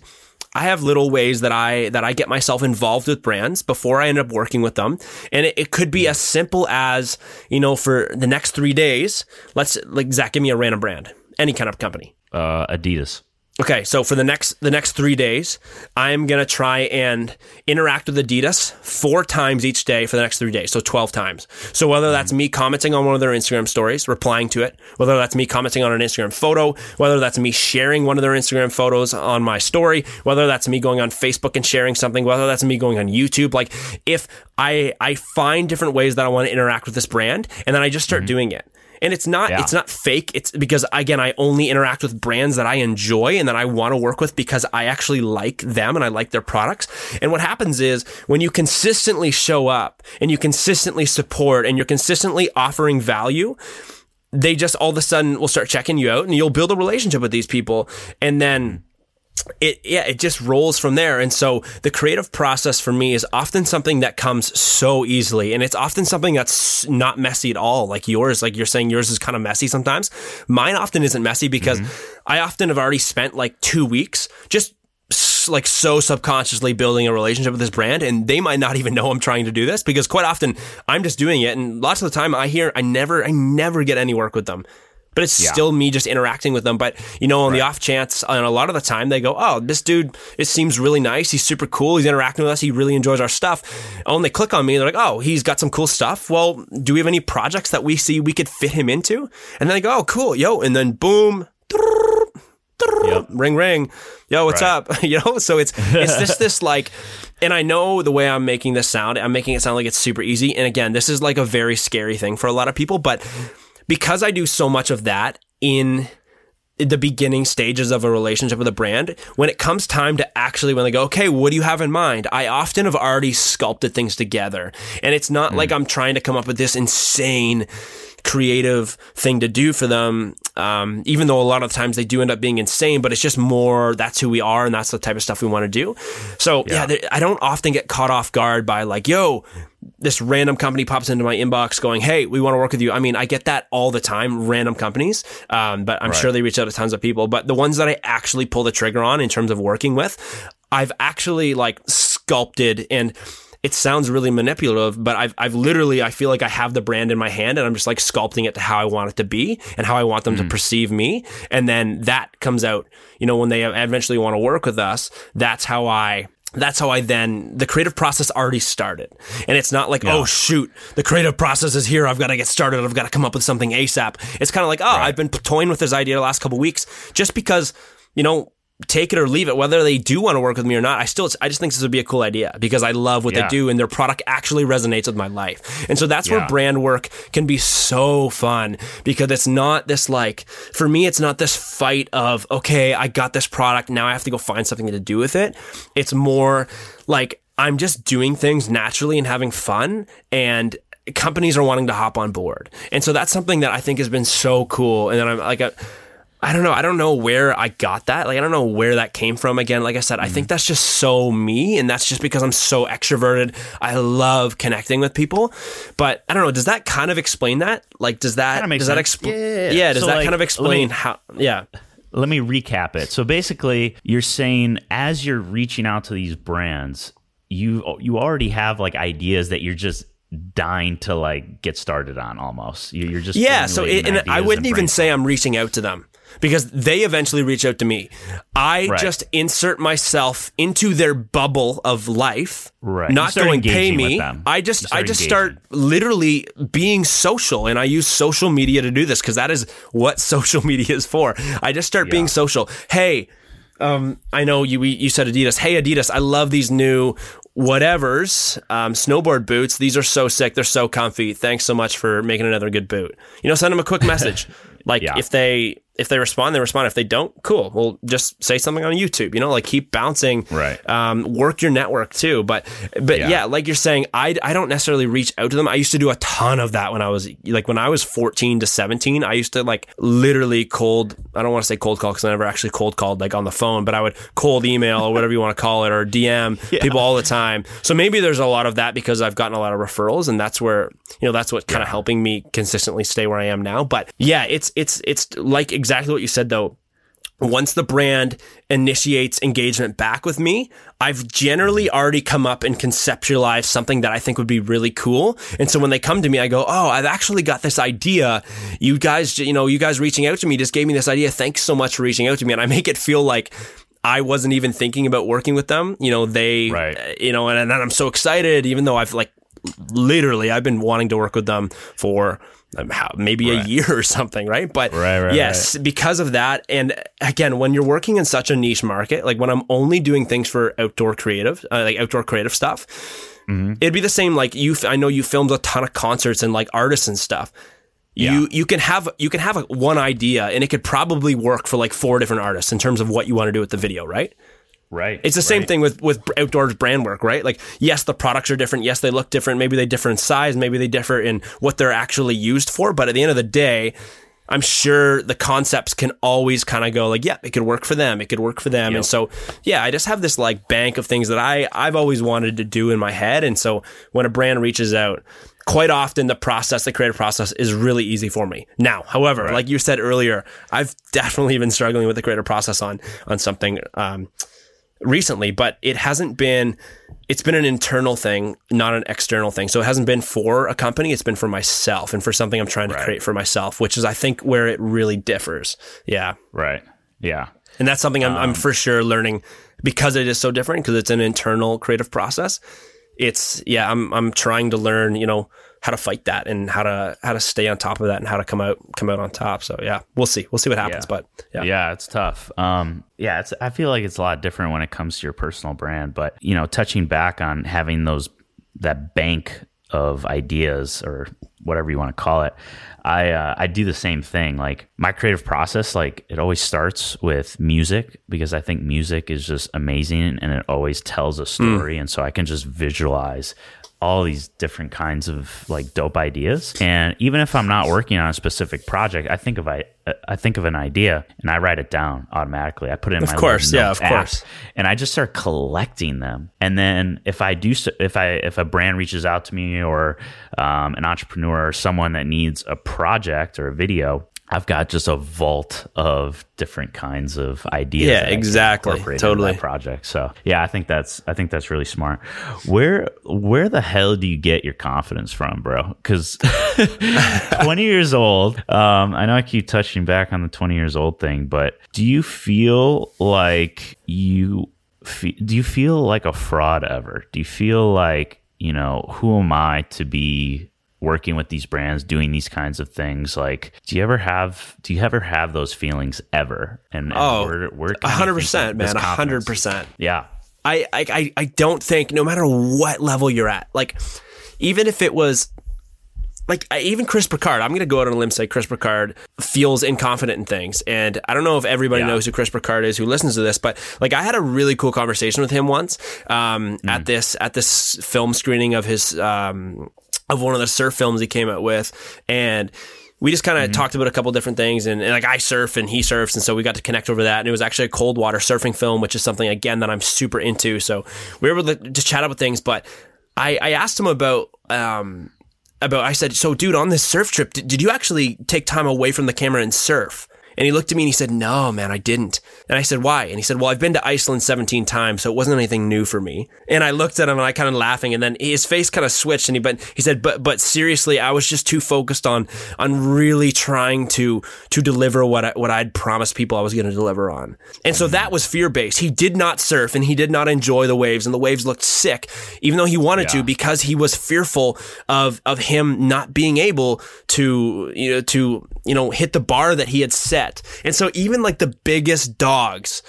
I have little ways that I that I get myself involved with brands before I end up working with them, and it, it could be as simple as you know for the next three days. Let's like Zach, give me a random brand, any kind of company. uh, adidas Okay, so for the next the next three days, I'm gonna try and interact with Adidas four times each day for the next three days, so twelve times. So whether that's me commenting on one of their Instagram stories, replying to it, whether that's me commenting on an Instagram photo, whether that's me sharing one of their Instagram photos on my story, whether that's me going on Facebook and sharing something, whether that's me going on YouTube, like if I I find different ways that I want to interact with this brand, and then I just start mm-hmm. doing it. And it's not Yeah. it's not fake. It's because again, I only interact with brands that I enjoy and that I want to work with because I actually like them and I like their products. And what happens is when you consistently show up and you consistently support and you're consistently offering value, they just all of a sudden will start checking you out and you'll build a relationship with these people. And then it yeah it just rolls from there. And so the creative process for me is often something that comes so easily. And it's often something that's not messy at all like yours like you're saying yours is kind of messy sometimes. Mine often isn't messy because mm-hmm. i often have already spent like two weeks just like so subconsciously building a relationship with this brand and they might not even know I'm trying to do this because quite often I'm just doing it. And lots of the time I hear I never I never get any work with them but it's still me just interacting with them. But you know, on the off chance, and a lot of the time they go, "Oh, this dude, it seems really nice. He's super cool. He's interacting with us. He really enjoys our stuff." And they click on me. They're like, "Oh, he's got some cool stuff. Well, do we have any projects that we see we could fit him into?" And then they go, "Oh, cool, yo!" And then boom. Yep. Ring ring. Yo, what's Right. up? (laughs) you know, so it's it's just this like and I know the way I'm making this sound, I'm making it sound like it's super easy. And again, this is like a very scary thing for a lot of people, but because I do so much of that in the beginning stages of a relationship with a brand, when it comes time to actually when they go, okay, what do you have in mind? I often have already sculpted things together. And it's not hmm. like I'm trying to come up with this insane creative thing to do for them. Um, even though a lot of times they do end up being insane, but it's just more that's who we are and that's the type of stuff we want to do. So yeah, Yeah. I don't often get caught off guard by like, yo, this random company pops into my inbox going, Hey, we want to work with you. I mean, I get that all the time, random companies. Um, but I'm Right. sure they reach out to tons of people. But the ones that I actually pull the trigger on in terms of working with, I've actually like sculpted and it sounds really manipulative, but I've, I've literally, I feel like I have the brand in my hand and I'm just like sculpting it to how I want it to be and how I want them to mm. perceive me. And then that comes out, you know, when they eventually want to work with us, that's how I, that's how I then, the creative process already started. And it's not like, oh shoot, the creative process is here. I've got to get started. I've got to come up with something ASAP. It's kind of like, oh, I've been toying with this idea the last couple weeks just because, you know, take it or leave it, whether they do want to work with me or not. I still, I just think this would be a cool idea because I love what Yeah. they do and their product actually resonates with my life. And so that's where brand work can be so fun because it's not this like, for me, it's not this fight of, okay, I got this product. Now I have to go find something to do with it. It's more like I'm just doing things naturally and having fun and companies are wanting to hop on board. And so that's something that I think has been so cool. And then I'm like, a, I don't know. I don't know where I got that. Like, I don't know where that came from. Again, like I said, I think mm-hmm. that's just so me. And that's just because I'm so extroverted. I love connecting with people. But I don't know. Does that kind of explain that? Like, does that, does that explain? Yeah. Yeah. Does So, that like, kind of explain me- how, yeah. let me recap it. So basically, you're saying as you're reaching out to these brands, you you already have like ideas that you're just dying to like get started on almost. You- You're just Yeah, so it, and I wouldn't and even say. I'm reaching out to them because they eventually reach out to me. I Right. just insert myself into their bubble of life, Right. Not going pay me. I just I just engaging. start literally being social, and I use social media to do this because that is what (laughs) social media is for. I just start being social. Hey, um, I know you you said Adidas. Hey Adidas, I love these new whatevers um, snowboard boots. These are so sick. They're so comfy. Thanks so much for making another good boot. You know, send them a quick message. (laughs) like Yeah. if they if they respond, they respond. If they don't, cool. Well, just say something on YouTube. You know, like keep bouncing. Right. Um, work your network too. But but yeah. Yeah. like you're saying, I I don't necessarily reach out to them. I used to do a ton of that when I was like when I was 14 to 17. I used to like literally cold. I don't want to say cold call because I never actually cold called like on the phone, but I would cold email or whatever you want to call it or DM (laughs) people all the time. So maybe there's a lot of that because I've gotten a lot of referrals, and that's where you know that's what kind of helping me consistently stay where I am now. But yeah, it's it's it's like exactly what you said though once the brand initiates engagement back with me, I've generally already come up and conceptualized something that I think would be really cool. And so when they come to me, I go, Oh, I've actually got this idea. You guys, you know, you guys reaching out to me just gave me this idea. Thanks so much for reaching out to me. And I make it feel like I wasn't even thinking about working with them. You know, they, Right. you know, and, and I'm so excited, even though I've like literally, I've been wanting to work with them for um, maybe a year or something, right? But Right, right, yes, because of that. And again, when you're working in such a niche market, like when I'm only doing things for outdoor creative, uh, like outdoor creative stuff, Mm-hmm. it'd be the same. Like you, I know you filmed a ton of concerts and like artists and stuff. You you can have you can have a, one idea and it could probably work for like four different artists in terms of what you want to do with the video, right? Right. It's the same thing with with outdoors brand work, right? Like, yes, the products are different. Yes, they look different. Maybe they differ in size. Maybe they differ in what they're actually used for. But at the end of the day, I'm sure the concepts can always kind of go like, yeah, it could work for them. It could work for them. And so, yeah, I just have this like bank of things that I I've always wanted to do in my head. And so when a brand reaches out. Quite often, the process, the creative process, is really easy for me. Now, however, like you said earlier, I've definitely been struggling with the creative process on on something um, recently, but it hasn't been it's been an internal thing, not an external thing. So it hasn't been for a company, it's been for myself and for something I'm trying to create for myself, which is I think where it really differs. Yeah. Right. Yeah. And that's something I'm, I'm um, for sure learning because it is so different because it's an internal creative process. It's yeah, I'm I'm trying to learn, you know, how to fight that and how to how to stay on top of that and how to come out come out on top. So yeah, we'll see. We'll see what happens. Yeah. But yeah. Yeah, it's tough. Um, yeah, it's. I feel like it's a lot different when it comes to your personal brand. But you know, touching back on having those that bank of ideas or whatever you want to call it, I uh, I do the same thing. Like my creative process, like it always starts with music because I think music is just amazing and it always tells a story, and so I can just visualize all these different kinds of like dope ideas. And even if I'm not working on a specific project, I think of I I think of an idea and I write it down automatically. I put it in Of my course, yeah, of app, course. and I just start collecting them. And then if I do, so- if I if a brand reaches out to me or um, an entrepreneur or someone that needs a project or a video. I've got just a vault of different kinds of ideas. Yeah, that I can exactly. Totally. project. So yeah, I think that's I think that's really smart. Where where the hell do you get your confidence from, bro? Because (laughs) twenty years old. Um, I know I keep touching back on the twenty years old thing, but do you feel like you fe- do you feel like a fraud ever? Do you feel like you know who am I to be working with these brands doing these kinds of things like do you ever have do you ever have those feelings ever and, and Oh, where, where A can hundred percent, man. A hundred percent. yeah I, I, I- I don't think no matter what level you're at, like even if it was like I, even Chris Burkard, I'm going to go out on a limb and say Chris Burkard feels inconfident in things. And I don't know if everybody Yeah. knows who Chris Burkard is who listens to this, but like I had a really cool conversation with him once um, Mm. at this at this film screening of his um, of one of the surf films he came out with, and we just kind of talked about a couple different things and, and like I surf and he surfs and so we got to connect over that and it was actually a cold water surfing film which is something again that I'm super into so we were able to just chat about things but I, I asked him about um about I said so dude on this surf trip did, did you actually take time away from the camera and surf and he looked at me and he said no man I didn't. And I said why? And he said well I've been to Iceland 17 times so it wasn't anything new for me. And I looked at him and I kind of laughing and then his face kind of switched and he but he said but but seriously I was just too focused on on really trying to to deliver what I, what I'd promised people I was going to deliver on. And so that was fear based he did not surf and he did not enjoy the waves and the waves looked sick even though he wanted to because he was fearful of of him not being able to you know to you know hit the bar that he had set. And so even like the biggest dogs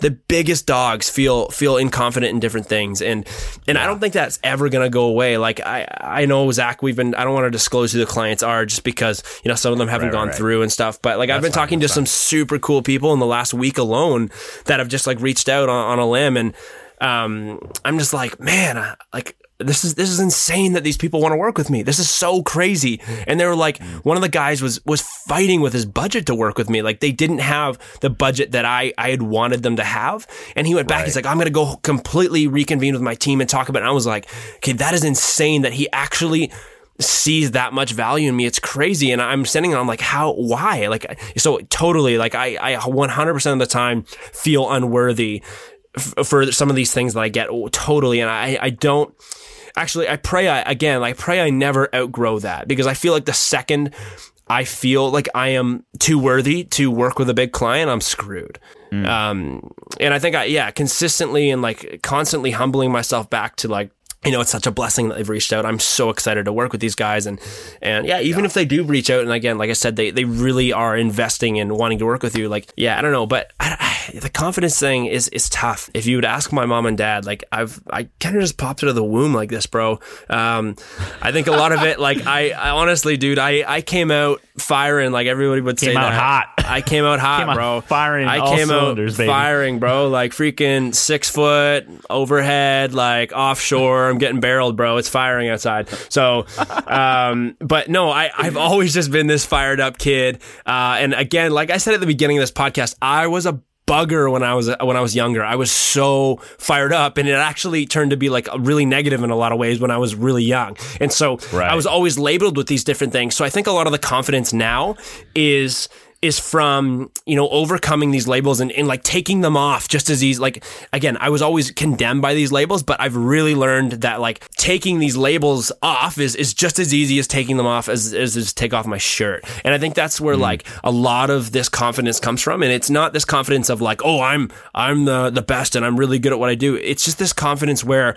the biggest dogs feel feel inconfident in different things. And and I don't think that's ever gonna go away. Like I I know Zach we've been I don't want to disclose who the clients are just because you know some of them haven't Right, gone right. through and stuff. But like I've been fine, talking to that's some super cool people in the last week alone that have just like reached out on, on a limb. And um I'm just like man I, like this is this is insane that these people want to work with me. This is so crazy. And they were like, one of the guys was was fighting with his budget to work with me. Like they didn't have the budget that I I had wanted them to have. And he went back. He's like, I'm gonna go completely reconvene with my team and talk about. it. And I was like, okay, that is insane that he actually sees that much value in me. It's crazy. And I'm sending it. I'm like, how, why? Like, so totally, like I, I 100% of the time feel unworthy f- for some of these things that I get totally. And I, I don't, actually, I pray I, again, I pray I never outgrow that because I feel like the second I feel like I am too worthy to work with a big client, I'm screwed. Um, and I think I, yeah, consistently and like constantly humbling myself back to like, you know, it's such a blessing that they've reached out. I'm so excited to work with these guys. And, and yeah, even if they do reach out, and again, like I said, they, they really are investing in wanting to work with you. Like, yeah, I don't know, but I, I, the confidence thing is, is tough. If you would ask my mom and dad, like I've, I kind of just popped out of the womb like this, bro. Um, I think a lot of it, (laughs) like I, I honestly, dude, I, I came out firing, like everybody would say out that. hot. I came out hot, Came out bro. firing I came out baby. firing, bro. Like freaking six foot overhead, like offshore. I'm getting barreled, bro. It's firing outside. So, um, but no, I, I've always just been this fired up kid. Uh, and again, like I said at the beginning of this podcast, I was a bugger when I was when I was younger. I was so fired up, and it actually turned to be like really negative in a lot of ways when I was really young. And so Right. I was always labeled with these different things. So I think a lot of the confidence now is is from you know overcoming these labels and, and like taking them off just as easy like again i was always condemned by these labels but i've really learned that like taking these labels off is, is just as easy as taking them off as, as is take off my shirt. And i think that's where mm. like a lot of this confidence comes from. And it's not this confidence of like oh i'm i'm the the best and i'm really good at what i do. It's just this confidence where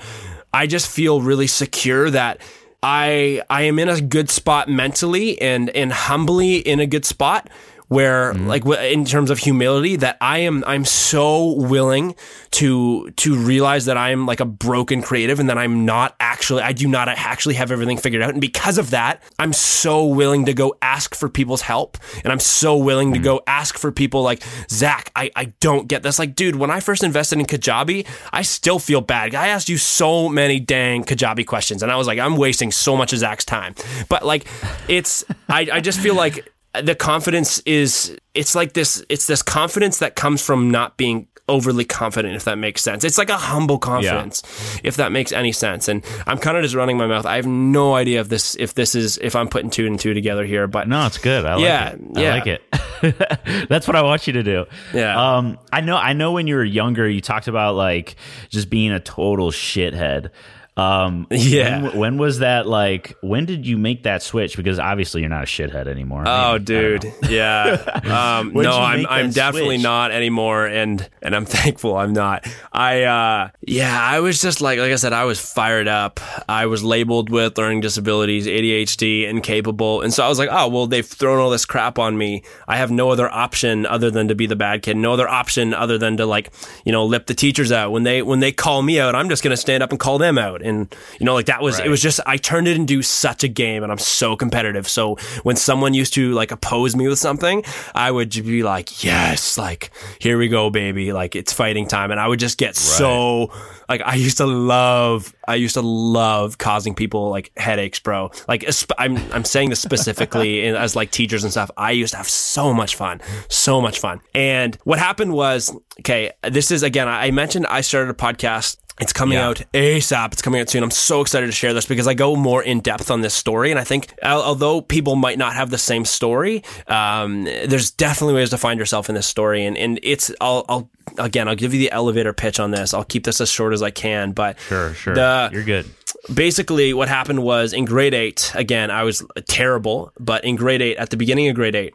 i just feel really secure that I I am in a good spot mentally and and humbly in a good spot where Mm-hmm. like in terms of humility that I am I'm so willing to to realize that I am like a broken creative and that I'm not actually I do not actually have everything figured out and because of that I'm so willing to go ask for people's help and I'm so willing to Mm-hmm. go ask for people like Zach I I don't get this like dude when I first invested in Kajabi I still feel bad I asked you so many dang Kajabi questions and I was like I'm wasting so much of Zach's time but like it's I I just feel like the confidence is it's like this it's this confidence that comes from not being overly confident if that makes sense it's like a humble confidence if that makes any sense and i'm kind of just running my mouth i have no idea if this if this is if i'm putting two and two together here but No, it's good. I Yeah, like it. I yeah. like it. (laughs) That's what I want you to do. Yeah. Um, I know. I know. When you were younger, you talked about like just being a total shithead. Um, (laughs) Yeah. When, when was that? Like, when did you make that switch? Because obviously you're not a shithead anymore. Oh, Maybe. Dude, yeah. (laughs) Um, no, I'm I'm definitely switch? not anymore, and and I'm (laughs) thankful I'm not. I uh, yeah, I was just like like I said, I was fired up. I was labeled with learning disabilities, ADHD, incapable, and so I was like, oh well, they've thrown all this crap on me. I have no other option other than to be the bad kid. No other option other than to like you know lip the teachers out when they when they call me out. I'm just gonna stand up and call them out, and you know like that was it was just I turned it into such a game and I'm so competitive. So when someone used to like oppose me with something, I would be like, "Yes, like here we go, baby. Like it's fighting time." And I would just get so like I used to love I used to love causing people like headaches, bro. Like I'm I'm saying this specifically (laughs) in, as like teachers and stuff. I used to have so much fun, so much fun. And what happened was, okay, this is again I mentioned I started a podcast it's coming Yeah. out ASAP. It's coming out soon. I'm so excited to share this because I go more in depth on this story. And I think, although people might not have the same story, um, there's definitely ways to find yourself in this story. And, and it's, I'll, I'll, again, I'll give you the elevator pitch on this. I'll keep this as short as I can. But Sure, sure. The- you're good. basically what happened was in grade eight, again, I was terrible, but in grade eight, at the beginning of grade eight,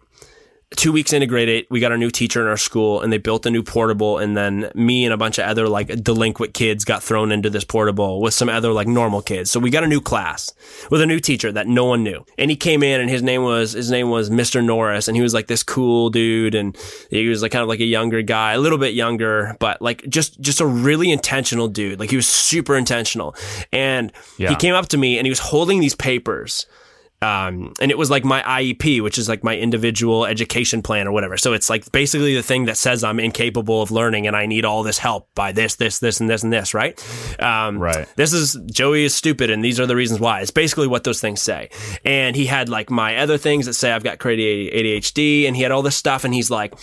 two weeks into grade eight, we got a new teacher in our school and they built a new portable. And then me and a bunch of other like delinquent kids got thrown into this portable with some other like normal kids. So we got a new class with a new teacher that no one knew. And he came in and his name was, his name was Mr. Norris. And he was like this cool dude. And he was like kind of like a younger guy, a little bit younger, but like just, just a really intentional dude. Like he was super intentional. And Yeah. he came up to me and he was holding these papers um, and it was like my IEP, which is like my individual education plan or whatever. So it's like basically the thing that says I'm incapable of learning and I need all this help by this, this, this, and this, and this, right? Um, Right. This is Joey is stupid and these are the reasons why. It's basically what those things say. And he had like my other things that say I've got crazy ADHD and he had all this stuff and he's like,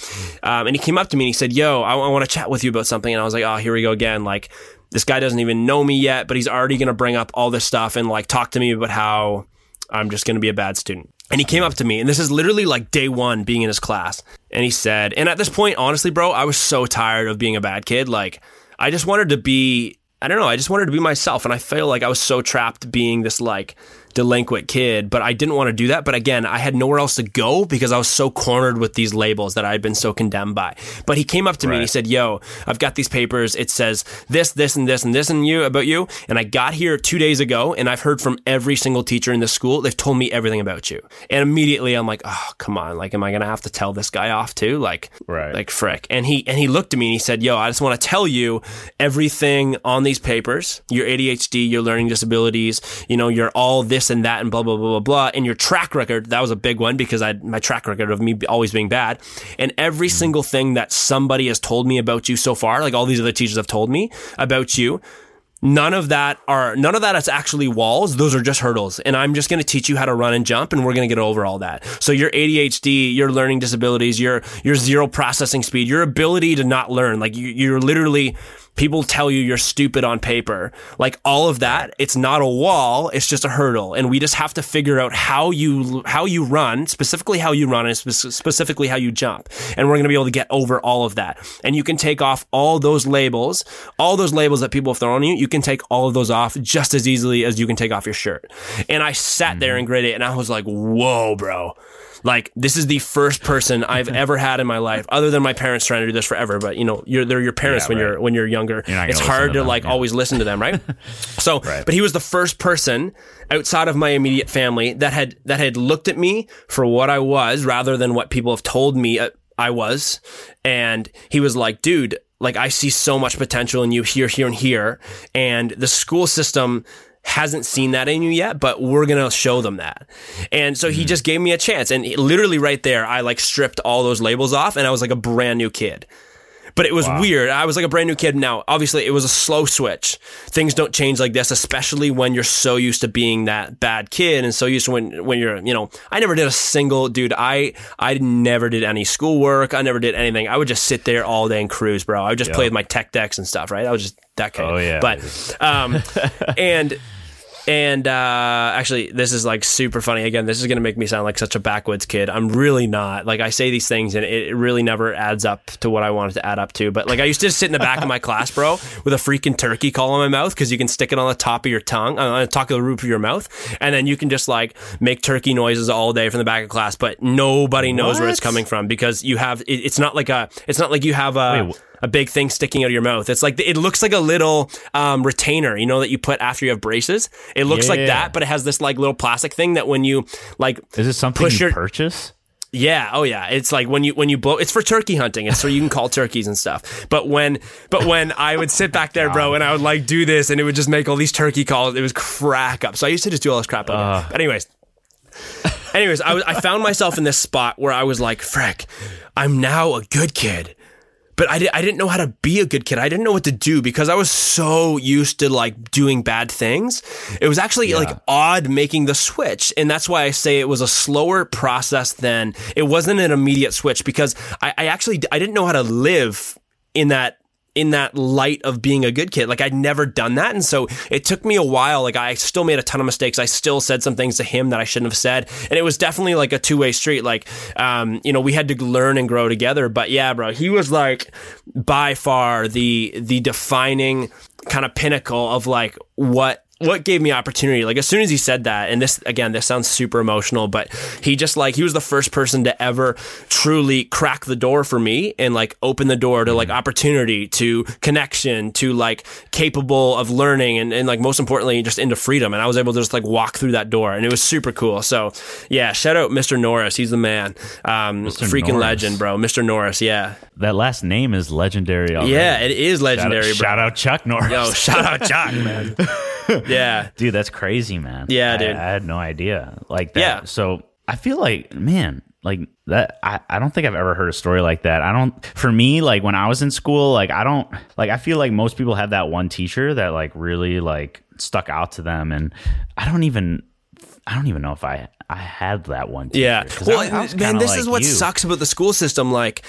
um, and he came up to me and he said, Yo, I, I want to chat with you about something. And I was like, Oh, here we go again. Like, this guy doesn't even know me yet, but he's already going to bring up all this stuff and like talk to me about how I'm just going to be a bad student. And he came up to me, and this is literally like day one being in his class. And he said, and at this point, honestly, bro, I was so tired of being a bad kid. Like, I just wanted to be, I don't know, I just wanted to be myself. And I feel like I was so trapped being this like delinquent kid, but I didn't want to do that. But again, I had nowhere else to go because I was so cornered with these labels that I had been so condemned by. But he came up to me and he said, Yo, I've got these papers. It says this, this, and this, and this, and you about you. And I got here two days ago and I've heard from every single teacher in the school. They've told me everything about you. And immediately I'm like, Oh, come on. Like, am I going to have to tell this guy off too? Like, Right. like frick. And he, and he looked at me and he said, Yo, I just want to tell you everything on these papers, your ADHD, your learning disabilities, you know, you're all this and that and blah, blah, blah, blah, blah. And your track record, that was a big one because I, my track record of me always being bad. And every mm. single thing that somebody has told me about you so far, like all these other teachers have told me about you, none of that are none of that is actually walls those are just hurdles and i'm just going to teach you how to run and jump and we're going to get over all that so your adhd your learning disabilities your your zero processing speed your ability to not learn like you, you're literally people tell you you're stupid on paper. Like all of that it's not a wall it's just a hurdle. And we just have to figure out how you how you run specifically how you run and spe- specifically how you jump. And we're going to be able to get over all of that. And you can take off all those labels all those labels that people have thrown on you you can take all of those off just as easily as you can take off your shirt. And i sat there in grade 8 and i was like whoa bro Like this is the first person (laughs) I've ever had in my life, other than my parents trying to do this forever. But you know, you're they're your parents Yeah, when right. you're when you're younger. You're it's hard to them, like yeah. always listen to them, right? (laughs) so, Right. but he was the first person outside of my immediate family that had that had looked at me for what I was, rather than what people have told me uh, I was, and he was like, "Dude." Like I see so much potential in you here, here, and here, and the school system hasn't seen that in you yet, but we're gonna show them that. And so Mm-hmm. he just gave me a chance, and it- literally right there, I like stripped all those labels off, and I was like a brand new kid. But it was weird. I was like a brand new kid. Now, obviously, it was a slow switch. Things don't change like this, especially when you're so used to being that bad kid and so used to when when you're, you know, I never did a single dude. I I never did any schoolwork. I never did anything. I would just sit there all day and cruise, bro. I would just play with my tech decks and stuff, right? I was just that kid. Oh, yeah, But um, and and uh, actually, this is like super funny. Again, this is going to make me sound like such a backwoods kid. I'm really not. Like I say these things, and it, really never adds up to what I wanted to add up to. But like I used to sit in the back of my class, bro, with a freaking turkey call in my mouth because you can stick it on the top of your tongue, uh, on the top of the roof of your mouth, and then you can just like make turkey noises all day from the back of class. But nobody knows where it's coming from because you have. It, it's not like a. It's not like you have a. Wait, a big thing sticking out of your mouth. It's like it looks like a little um, retainer, you know, that you put after you have braces. It looks like that, but it has this like little plastic thing that when you like Is this something Push you your- purchase? yeah, oh yeah. It's like when you when you blow. It's for turkey hunting. It's so you can call turkeys and stuff. But when but when I would sit back there, bro, and I would like do this, and it would just make all these turkey calls. It was crack up. So I used to just do all this crap. Like But anyways, anyways, I was I found myself in this spot where I was like, frick, I'm now a good kid. But I, di- I didn't know how to be a good kid. I didn't know what to do because I was so used to like doing bad things. It was actually like odd making the switch. And that's why I say it was a slower process than it wasn't an immediate switch because I, I actually, I didn't know how to live in that in that light of being a good kid. Like I'd never done that. And so it took me a while. Like I still made a ton of mistakes. I still said some things to him that I shouldn't have said. And it was definitely like a two way street. Like, um, you know, we had to learn and grow together. But yeah, bro, he was like by far the, the defining kind of pinnacle of like what what gave me opportunity like as soon as he said that and this again this sounds super emotional but he just like he was the first person to ever truly crack the door for me and like open the door to like opportunity to connection to like capable of learning and, and like most importantly just into freedom and i was able to just like walk through that door and it was super cool so yeah shout out mr norris he's the man um freaking Norris. legend bro mr norris yeah That last name is legendary. Already. yeah it is Shout out, legendary bro shout out Chuck Norris. yo shout out chuck man (laughs) yeah dude, that's crazy, man. Yeah, I- dude. I, had no idea. Like that. Yeah. So I feel like, man, like that. I, I don't think I've ever heard a story like that. I don't. For me, like when I was in school, like I don't like. I feel like most people have that one teacher that like really like stuck out to them, and I don't even. I don't even know if I I had that one. Teacher, Yeah. 'Cause Well, I- I man, this like is what you. sucks about the school system. Like,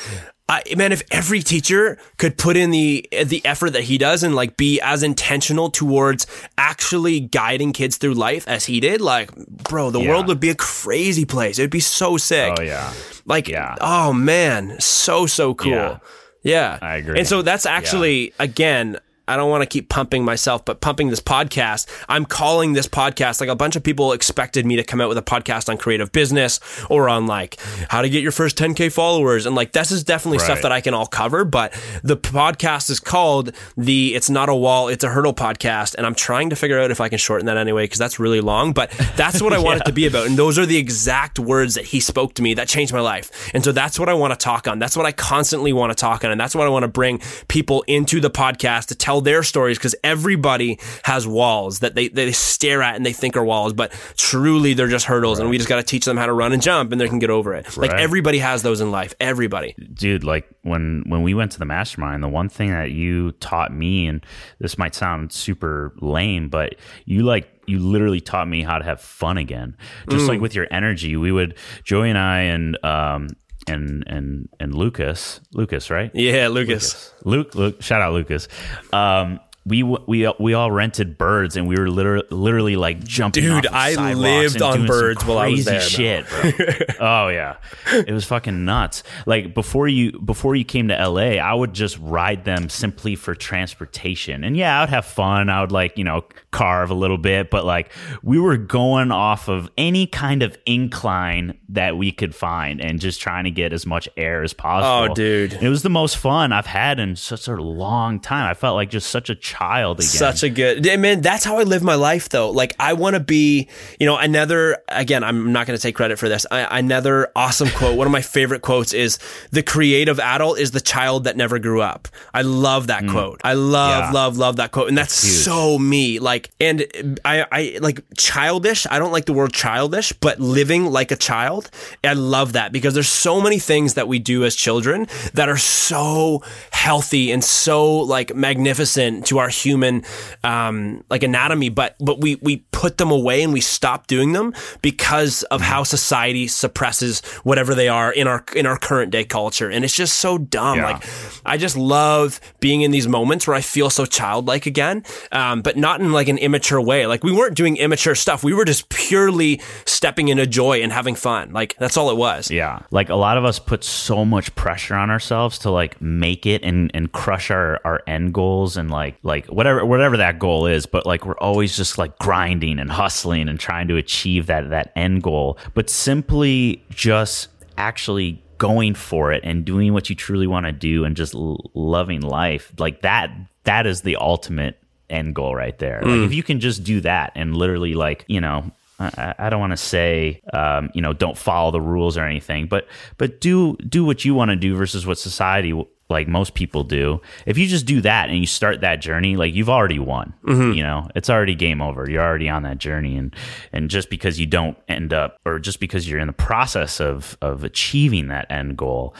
I, man, if every teacher could put in the the effort that he does and like be as intentional towards actually guiding kids through life as he did, like, bro, the Yeah. world would be a crazy place. It'd be so sick. Oh yeah. Like, Yeah. oh man, so so cool. Yeah. Yeah, I agree. And so that's actually again. I don't want to keep pumping myself, but pumping this podcast. I'm calling this podcast like a bunch of people expected me to come out with a podcast on creative business or on like how to get your first 10k followers, and like this is definitely stuff that I can all cover. But the podcast is called the "It's Not a Wall, It's a Hurdle" podcast, and I'm trying to figure out if I can shorten that anyway because that's really long. But that's what I (laughs) want it to be about, and those are the exact words that he spoke to me that changed my life. And so that's what I want to talk on. That's what I constantly want to talk on, and that's what I want to bring people into the podcast to tell their stories because everybody has walls that they, they stare at and they think are walls, but truly they're just hurdles, and we just got to teach them how to run and jump, and they can get over it. Like everybody has those in life. Everybody. dude like when when we went to the mastermind the one thing that you taught me and this might sound super lame but you like you literally taught me how to have fun again just Mm. like with your energy we would joey and i and um and and and lucas lucas right Yeah, Lucas. Luke, Luke, shout out Lucas. Um, we we we all rented birds and we were literally literally like jumping. Dude, of I lived and on birds while I was crazy there, Shit, bro. (laughs) oh yeah, it was fucking nuts. Like before you before you came to LA, I would just ride them simply for transportation, and yeah, I would have fun. I would like you know carve a little bit, but like we were going off of any kind of incline that we could find and just trying to get as much air as oh, possible. Oh, dude. it was the most fun I've had in such a long time. I felt like just such a child again. Such a good man. that's how I live my life though. Like I want to be, you know, another again, I'm not going to take credit for this. I, another awesome quote. One of my favorite quotes is the creative adult is the child that never grew up. I love that mm. quote. I love Yeah. love love that quote. And that's, huge. so me. Like and I I like childish. I don't like the word childish, but living like a child. I love that because there's so many things that we do as children that are so healthy and so like magnificent to our human um, like anatomy, but but we we put them away and we stop doing them because of how society suppresses whatever they are in our in our current day culture, and it's just so dumb. Yeah. Like I just love being in these moments where I feel so childlike again, um, but not in like an immature way. Like we weren't doing immature stuff; we were just purely stepping into joy and having fun. Like that's all it was. Yeah. Like a lot of us put so much pressure on ourselves to like make it and, and crush our, our end goals and like like whatever whatever that goal is. But like we're always just like grinding and hustling and trying to achieve that that end goal. But simply just actually going for it and doing what you truly want to do and just l- loving life like that that is the ultimate end goal right there like mm. if you can just do that and literally like you know I, I don't want to say um, you know don't follow the rules or anything but but do do what you want to do versus what society like most people do. If you just do that and you start that journey like you've already won you know? It's already game over. You're already on that journey and and just because you don't end up or just because you're in the process of of achieving that end goal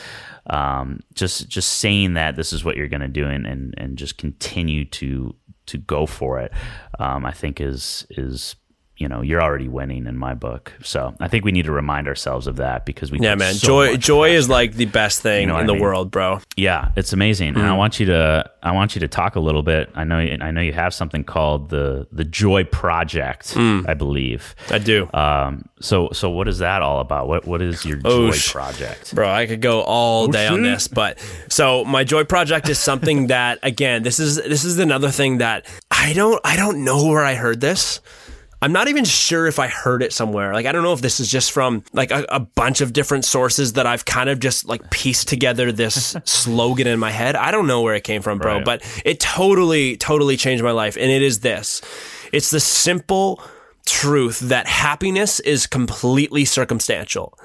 um, just just saying that this is what you're going to do and, and and just continue to to go for it um, i think is is you know you're already winning in my book so i think we need to remind ourselves of that because we Yeah, man. so joy joy pressure. is like the best thing You know in the mean? world, bro. yeah it's amazing and Mm. i want you to i want you to talk a little bit i know i know you have something called the the joy project Mm. i believe I do. um so so what is that all about what what is your Oh, joy sh- project Bro, I could go all day on this, but so my joy project is something (laughs) that again, this is this is another thing that I don't I don't know where I heard this. I'm not even sure if I heard it somewhere. Like I don't know if this is just from like a, a bunch of different sources that I've kind of just like pieced together this (laughs) slogan in my head. I don't know where it came from, bro, Right. but it totally totally changed my life and it is this. It's the simple truth that happiness is completely circumstantial.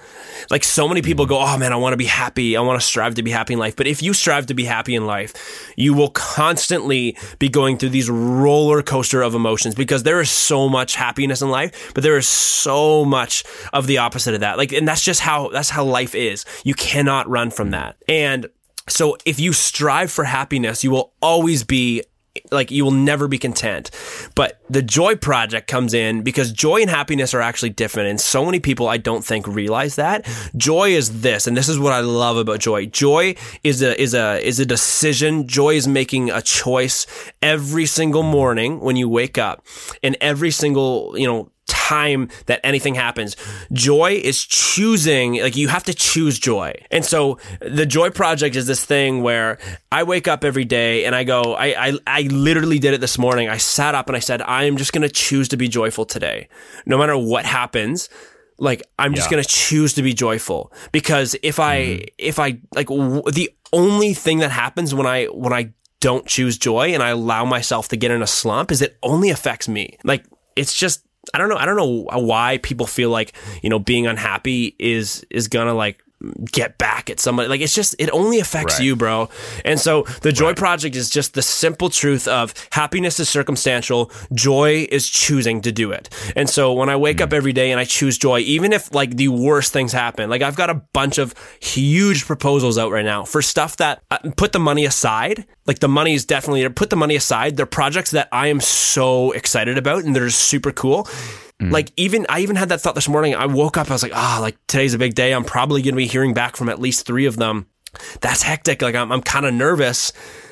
Like so many people mm. go, "Oh man, I want to be happy. I want to strive to be happy in life." But if you strive to be happy in life, you will constantly be going through these roller coaster of emotions because there is so much happiness in life, but there is so much of the opposite of that. Like and that's just how that's how life is. You cannot run from mm. that. And so if you strive for happiness, you will always be like you will never be content. But the joy project comes in because joy and happiness are actually different. And so many people I don't think realize that. Joy is this, and this is what I love about joy. Joy is a is a is a decision. Joy is making a choice every single morning when you wake up. And every single, you know, time that anything happens. Joy is choosing, like you have to choose joy. And so the joy project is this thing where I wake up every day and I go, I, I, I literally did it this morning. I sat up and I said, I am just going to choose to be joyful today. No matter what happens. Like I'm just Yeah. going to choose to be joyful because if I, mm-hmm. if I like w- the only thing that happens when I, when I don't choose joy and I allow myself to get in a slump is it only affects me. Like it's just I don't know I don't know why people feel like, you know, being unhappy is is gonna like get back at somebody. Like it's just it only affects Right. you, bro. And so the joy project is just the simple truth of happiness is circumstantial, joy is choosing to do it. And so when I wake up every day and I choose joy, even if like the worst things happen, like I've got a bunch of huge proposals out right now for stuff that uh, put the money aside. Like the money is definitely put the money aside. They're projects that I am so excited about and they're super cool. Like even I even had that thought this morning. I woke up, I was like, ah, like today's a big day. I'm probably gonna be hearing back from at least three of them. That's hectic. Like I'm I'm kind of nervous.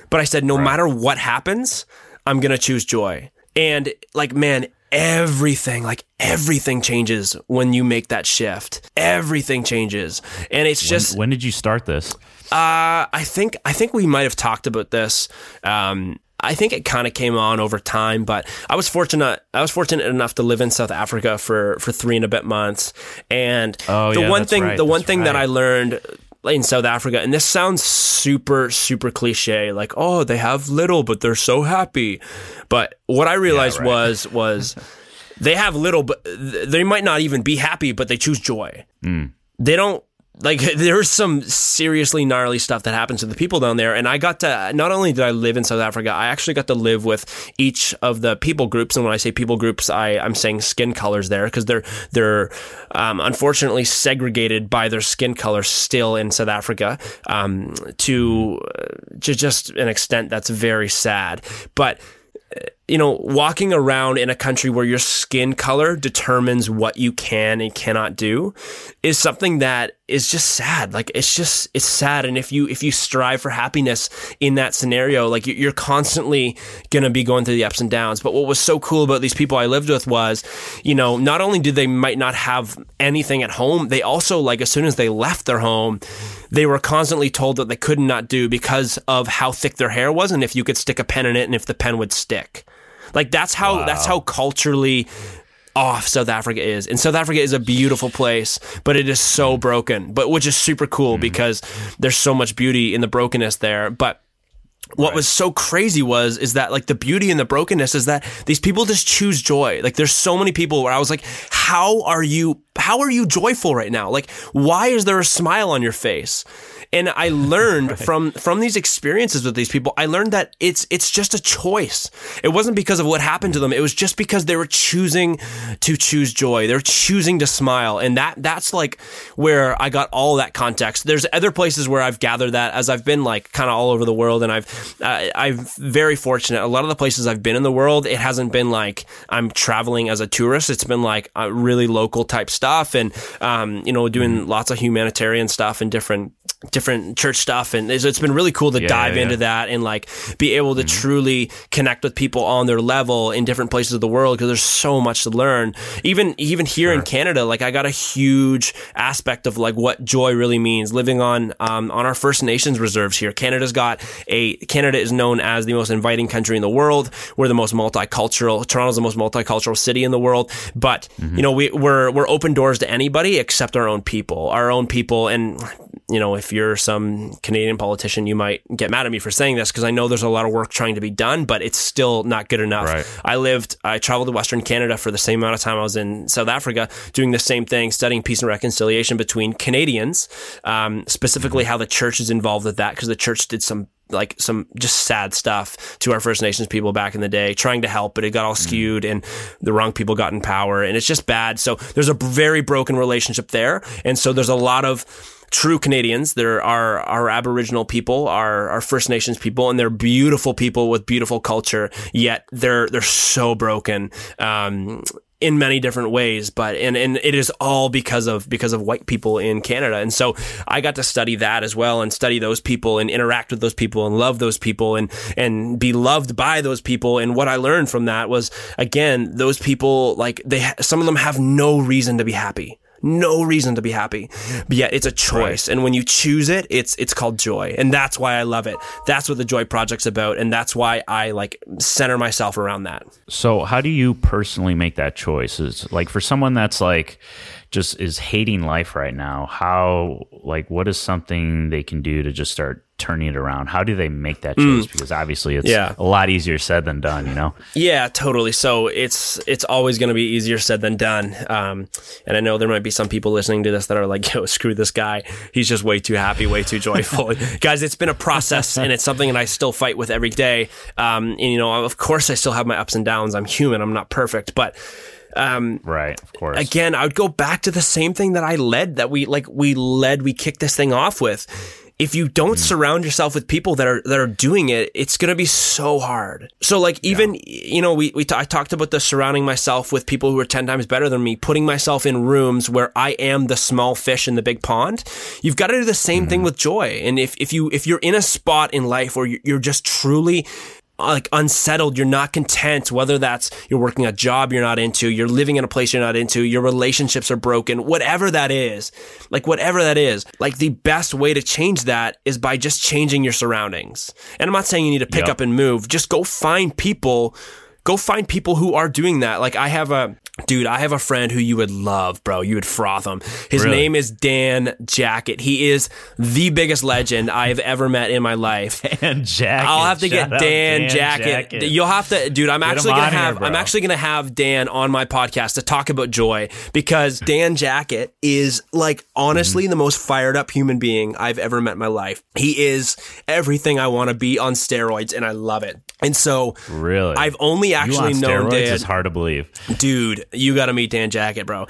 But I said, no matter what happens, I'm going to choose joy. And like, man, everything, like everything changes when you make that shift. Everything changes. And it's just. When, when did you start this? Uh, I think, I think we might have talked about this. Um, I think it kind of came on over time, but I was fortunate. I was fortunate enough to live in South Africa for for three and a bit months. And oh, the yeah, one thing, right, the one thing that. I learned in South Africa, and this sounds super super cliche, like oh they have little but they're so happy. But what I realized right. was was (laughs) they have little, but they might not even be happy, but they choose joy. Mm. They don't like (laughs) there's some seriously gnarly stuff that happens to the people down there and i got to not only did i live in south africa i actually got to live with each of the people groups and when i say people groups i i'm saying skin colors there because they're they're um, unfortunately segregated by their skin color still in south africa um, to uh, to just an extent that's very sad. But you know, walking around in a country where your skin color determines what you can and cannot do is something that is just sad. Like it's just it's sad. And if you if you strive for happiness in that scenario, like you're constantly gonna be going through the ups and downs. But what was so cool about these people I lived with was, you know, not only did they might not have anything at home, they also like as soon as they left their home, they were constantly told that they could not do because of how thick their hair was and if you could stick a pen in it and if the pen would stick. Like that's how Wow. that's how culturally off South Africa is. And South Africa is a beautiful place, but it is so mm. broken. But which is super cool mm. because there's so much beauty in the brokenness there. But what was so crazy was is that like the beauty and the brokenness is that these people just choose joy. Like there's so many people where I was like, how are you how are you joyful right now? Like why is there a smile on your face? And I (laughs) learned from from these experiences with these people, I learned that it's it's just a choice. It wasn't because of what happened to them. It was just because they were choosing to choose joy. They're choosing to smile, and that that's like where I got all that context. There's other places where I've gathered that as I've been like kind of all over the world, and I've uh, I'm very fortunate. A lot of the places I've been in the world, it hasn't been like I'm traveling as a tourist. It's been like uh, really local type stuff, and um, you know, doing lots of humanitarian stuff and different different church stuff. And it's, it's been really cool to Yeah, dive yeah, into yeah. that and like be able to truly connect with people on their level in different places of the world because there's so much to learn. Even even here in Canada like I got a huge aspect of like what joy really means living on um, on our First Nations reserves here. Canada's got a Canada is known as the most inviting country in the world. We're the most multicultural Toronto's the most multicultural city in the world. But you know we, we're we're open doors to anybody except our own people our own people. And you know, if you're some Canadian politician, you might get mad at me for saying this because I know there's a lot of work trying to be done, but it's still not good enough. Right. I lived, I traveled to Western Canada for the same amount of time I was in South Africa, doing the same thing, studying peace and reconciliation between Canadians, um, specifically how the church is involved with that because the church did some like some just sad stuff to our First Nations people back in the day, trying to help, but it got all skewed and the wrong people got in power and it's just bad. So there's a very broken relationship there. And so there's a lot of true Canadians. There are our Aboriginal people, our, our First Nations people, and they're beautiful people with beautiful culture, yet they're, they're so broken. Um, in many different ways, but and and it is all because of because of white people in Canada, and so I got to study that as well, and study those people, and interact with those people, and love those people, and and be loved by those people. And what I learned from that was again, those people like they some of them have no reason to be happy no reason to be happy. But yet it's a choice. And when you choose it it's it's called joy. And that's why i love it. That's what the joy project's about. And that's why i like center myself around that. So, how do you personally make that choice? Is like for someone that's like just is hating life right now, how like what is something they can do to just start turning it around? How do they make that choice? Because obviously it's Yeah. a lot easier said than done, you know? Yeah, totally. So it's it's always going to be easier said than done. Um, and I know there might be some people listening to this that are like, "Yo, screw this guy. He's just way too happy, way too joyful." (laughs) Guys, it's been a process, and it's something that I still fight with every day. Um, and you know, of course, I still have my ups and downs. I'm human. I'm not perfect, but. Um, Right, of course. again, I would go back to the same thing that I led that we like we led we kicked this thing off with. If you don't surround yourself with people that are that are doing it, it's going to be so hard. So like even you know we we t- I talked about the surrounding myself with people who are 10 times better than me, putting myself in rooms where I am the small fish in the big pond. You've got to do the same thing with joy. And if if you if you're in a spot in life where you're just truly Uh, like unsettled, you're not content, whether that's you're working a job you're not into, you're living in a place you're not into, your relationships are broken, whatever that is, like whatever that is, like the best way to change that is by just changing your surroundings. And I'm not saying you need to pick Yep. up and move, just go find people go find people who are doing that. Like I have a dude, I have a friend who you would love, bro. You would froth him. His Really? name is Dan Jacket. He is the biggest legend I've ever met in my life. (laughs) And Jacket. I'll have to Shout get out Dan, Jacket. Jacket. You'll have to, dude. I'm Get actually gonna on here, have. I'm actually gonna have Dan on my podcast to talk about joy because (laughs) Dan Jacket is like honestly Mm-hmm. the most fired up human being I've ever met in my life. He is everything I want to be on steroids, and I love it. And so, Really? I've only actually known Dan. is hard to believe. Dude, you got to meet Dan Jacket, bro.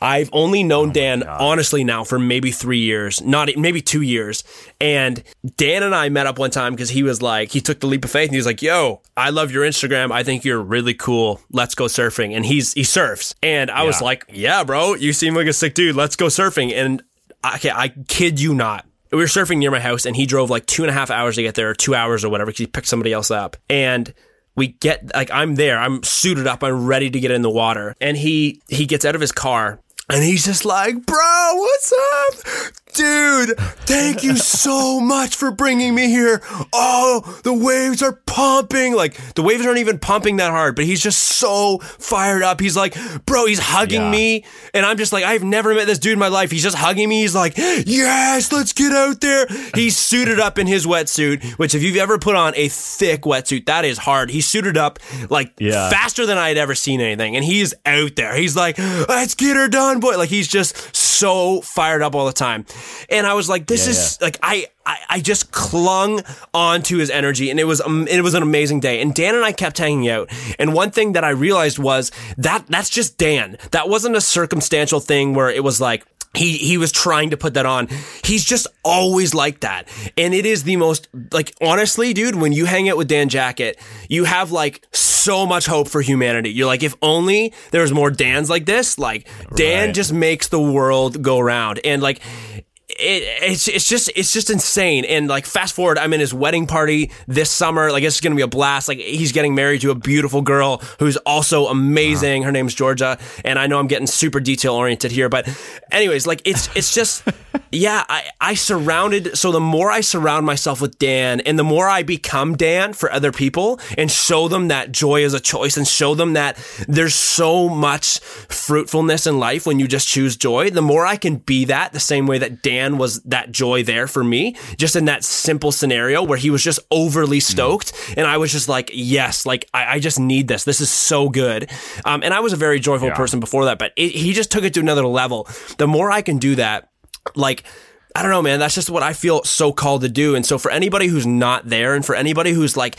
I've only known Oh Dan honestly now for maybe three years, not maybe two years. And Dan and I met up one time because he was like, he took the leap of faith and he was like, "Yo, I love your Instagram. I think you're really cool. Let's go surfing." And he's he surfs, and I was like, "Yeah, bro, you seem like a sick dude. Let's go surfing." And I, okay, I kid you not. We were surfing near my house, and he drove like two and a half hours to get there, two hours or whatever, because he picked somebody else up. And we get like I'm there, I'm suited up, I'm ready to get in the water, and he he gets out of his car. And he's just like, bro, what's up? Dude, thank you so (laughs) much for bringing me here. Oh, the waves are pumping. Like, the waves aren't even pumping that hard, but he's just so fired up. He's like, bro, he's hugging Yeah. me. And I'm just like, I've never met this dude in my life. He's just hugging me. He's like, yes, let's get out there. He's suited up in his wetsuit, which if you've ever put on a thick wetsuit, that is hard. He's suited up like Yeah. faster than I had ever seen anything. And he's out there. He's like, let's get her done, boy. Like he's just so fired up all the time. And I was like, this Yeah, is like, I, I, I just clung onto his energy and it was, um, it was an amazing day. And Dan and I kept hanging out. And one thing that I realized was that that's just Dan. That wasn't a circumstantial thing where it was like, he he was trying to put that on. He's just always like that. And it is the most like honestly, dude, when you hang out with Dan Jacket, you have like so much hope for humanity. You're like if only there was more Dans like this, like Dan Right. just makes the world go round. And like it, it's it's just it's just insane. And like fast forward, I'm in his wedding party this summer. Like it's gonna be a blast. Like he's getting married to a beautiful girl who's also amazing. Her name's Georgia, and I know I'm getting super detail oriented here, but anyways, like it's it's just (laughs) yeah. I I surrounded. So the more I surround myself with Dan, and the more I become Dan for other people, and show them that joy is a choice, and show them that there's so much fruitfulness in life when you just choose joy. The more I can be that, the same way that Dan was that joy there for me, just in that simple scenario where he was just overly stoked, and I was just like, yes, like I, I just need this. This is so good. Um, and I was a very joyful Yeah. person before that, but it, he just took it to another level. The more I can do that, like I don't know, man. That's just what I feel so called to do. And so for anybody who's not there, and for anybody who's like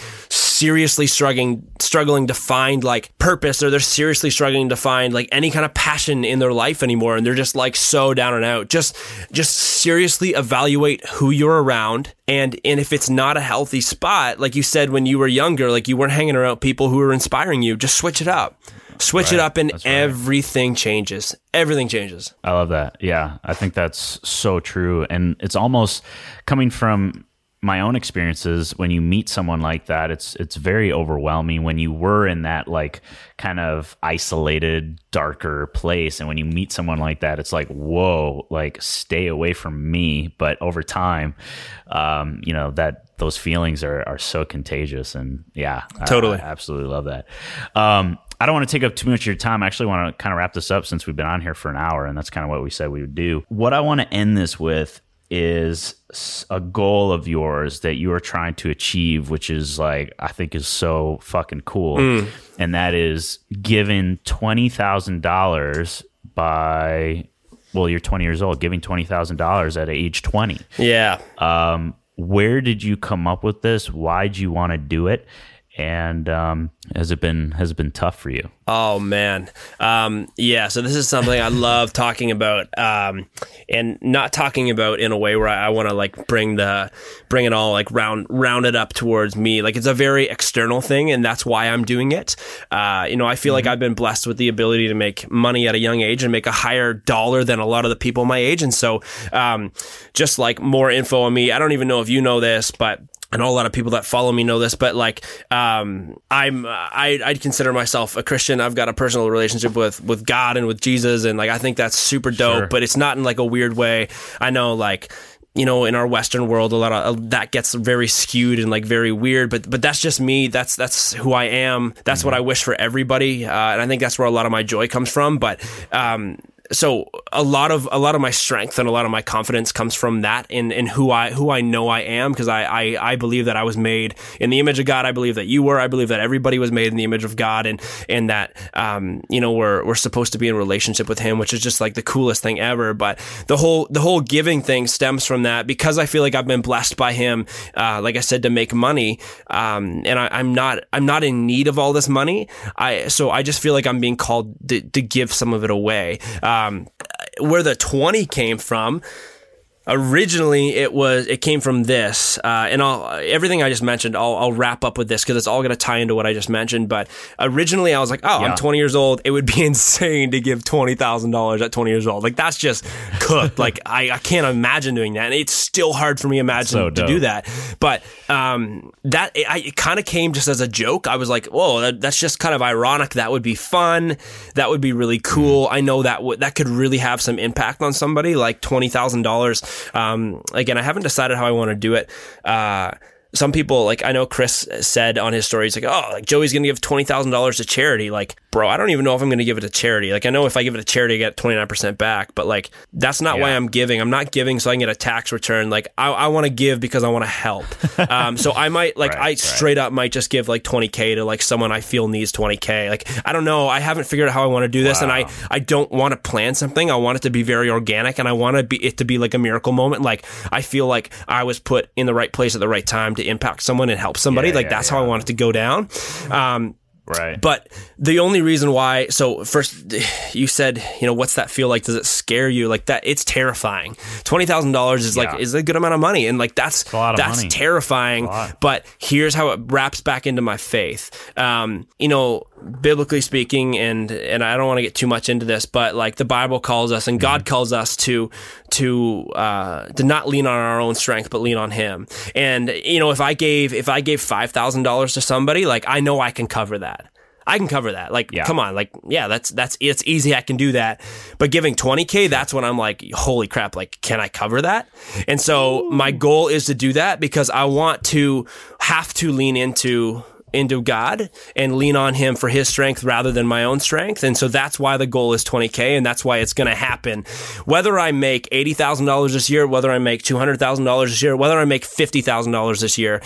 seriously struggling, struggling to find like purpose, or they're seriously struggling to find like any kind of passion in their life anymore, and they're just like so down and out, just just seriously evaluate who you're around. And and if it's not a healthy spot, like you said when you were younger, like you weren't hanging around people who were inspiring you, just switch it up. Switch it up and right. everything changes. Everything changes. I love that. Yeah, I think that's so true. And it's almost coming from my own experiences when you meet someone like that it's it's very overwhelming when you were in that like kind of isolated darker place and when you meet someone like that it's like whoa like stay away from me but over time um you know that those feelings are are so contagious and yeah I- Totally. I absolutely love that um I don't want to take up too much of your time. I actually want to kind of wrap this up since we've been on here for an hour, and that's kind of what we said we would do. What I want to end this with is a goal of yours that you are trying to achieve, which is like, I think is so fucking cool. And that is giving $20,000 by, well, you're 20 years old, giving $20,000 at age 20 Yeah. um, where did you come up with this? Why'd you want to do it? And um, has it been has it been tough for you? Oh man, um, yeah. So this is something I love talking about, um, and not talking about in a way where I, I want to like bring the bring it all like round round it up towards me. Like it's a very external thing, and that's why I'm doing it. Uh, you know, I feel like I've been blessed with the ability to make money at a young age and make a higher dollar than a lot of the people my age, and so um, just like more info on me. I don't even know if you know this, but I know a lot of people that follow me know this, but like, um, I'm, I, I consider myself a Christian. I've got a personal relationship with, with God and with Jesus. And like, I think that's super dope, Sure. but it's not in like a weird way. I know like, you know, in our Western world, a lot of that gets very skewed and like very weird. But but that's just me. That's that's who I am. That's what I wish for everybody, uh, and I think that's where a lot of my joy comes from. But um, so a lot of a lot of my strength and a lot of my confidence comes from that in in who I who I know I am because I, I I believe that I was made in the image of God. I believe that you were. I believe that everybody was made in the image of God, and and that um you know we're we're supposed to be in relationship with Him, which is just like the coolest thing ever. But the whole the whole giving thing stems from that because I feel like I've been blessed by Him. Uh, like I said, to make money, um, and I, I'm not I'm not in need of all this money. I so I just feel like I'm being called to, to give some of it away. Um, where the 20 came from. Originally it was it came from this uh, and I'll everything I just mentioned I'll, I'll wrap up with this because it's all going to tie into what I just mentioned but originally I was like oh Yeah. I'm 20 years old. It would be (laughs) insane to give $20,000 at 20 years old. Like that's just cooked. Like I, I can't imagine doing that and it's still hard for me to imagine So to do that. But um, that it, I, it kind of came just as a joke. I was like whoa that, that's just kind of ironic. That would be fun. That would be really cool. I know that would that could really have some impact on somebody like $20,000 um, again, I haven't decided how I want to do it. Uh, some people like I know Chris said on his story, he's like, oh, like Joey's gonna give twenty thousand dollars to charity. Like, bro, I don't even know if I'm gonna give it to charity. Like, I know if I give it to charity, I get twenty nine percent back, but like that's not why I'm giving. I'm not giving so I can get a tax return. Like, I, I want to give because I want to help. (laughs) um, so I might like Right, I right. straight up might just give like twenty k to like someone I feel needs twenty k. Like, I don't know. I haven't figured out how I want to do this, and I I don't want to plan something. I want it to be very organic, and I want to be it to be like a miracle moment. Like I feel like I was put in the right place at the right time to impact someone and help somebody. Yeah, like yeah, that's how I yeah. want it to go down. Um, Right. but the only reason why, so first, you said, you know, what's that feel like? Does it scare you? Like that, it's terrifying. Twenty thousand dollars is like is a good amount of money, and like that's a lot of that's money. terrifying. But here's how it wraps back into my faith. Um, you know, biblically speaking, and and I don't want to get too much into this, but like the Bible calls us, and God Mm-hmm. calls us to to uh, to not lean on our own strength, but lean on Him. And you know, if I gave if I gave five thousand dollars to somebody, like I know I can cover that. I can cover that. Like, Yeah. come on, like, yeah, that's that's it's easy. I can do that. But giving twenty k, that's when I'm like, holy crap! Like, can I cover that? And so my goal is to do that because I want to have to lean into into God and lean on him for his strength rather than my own strength. And so that's why the goal is 20k and that's why it's going to happen. Whether I make $80,000 this year, whether I make $200,000 this year, whether I make $50,000 this year,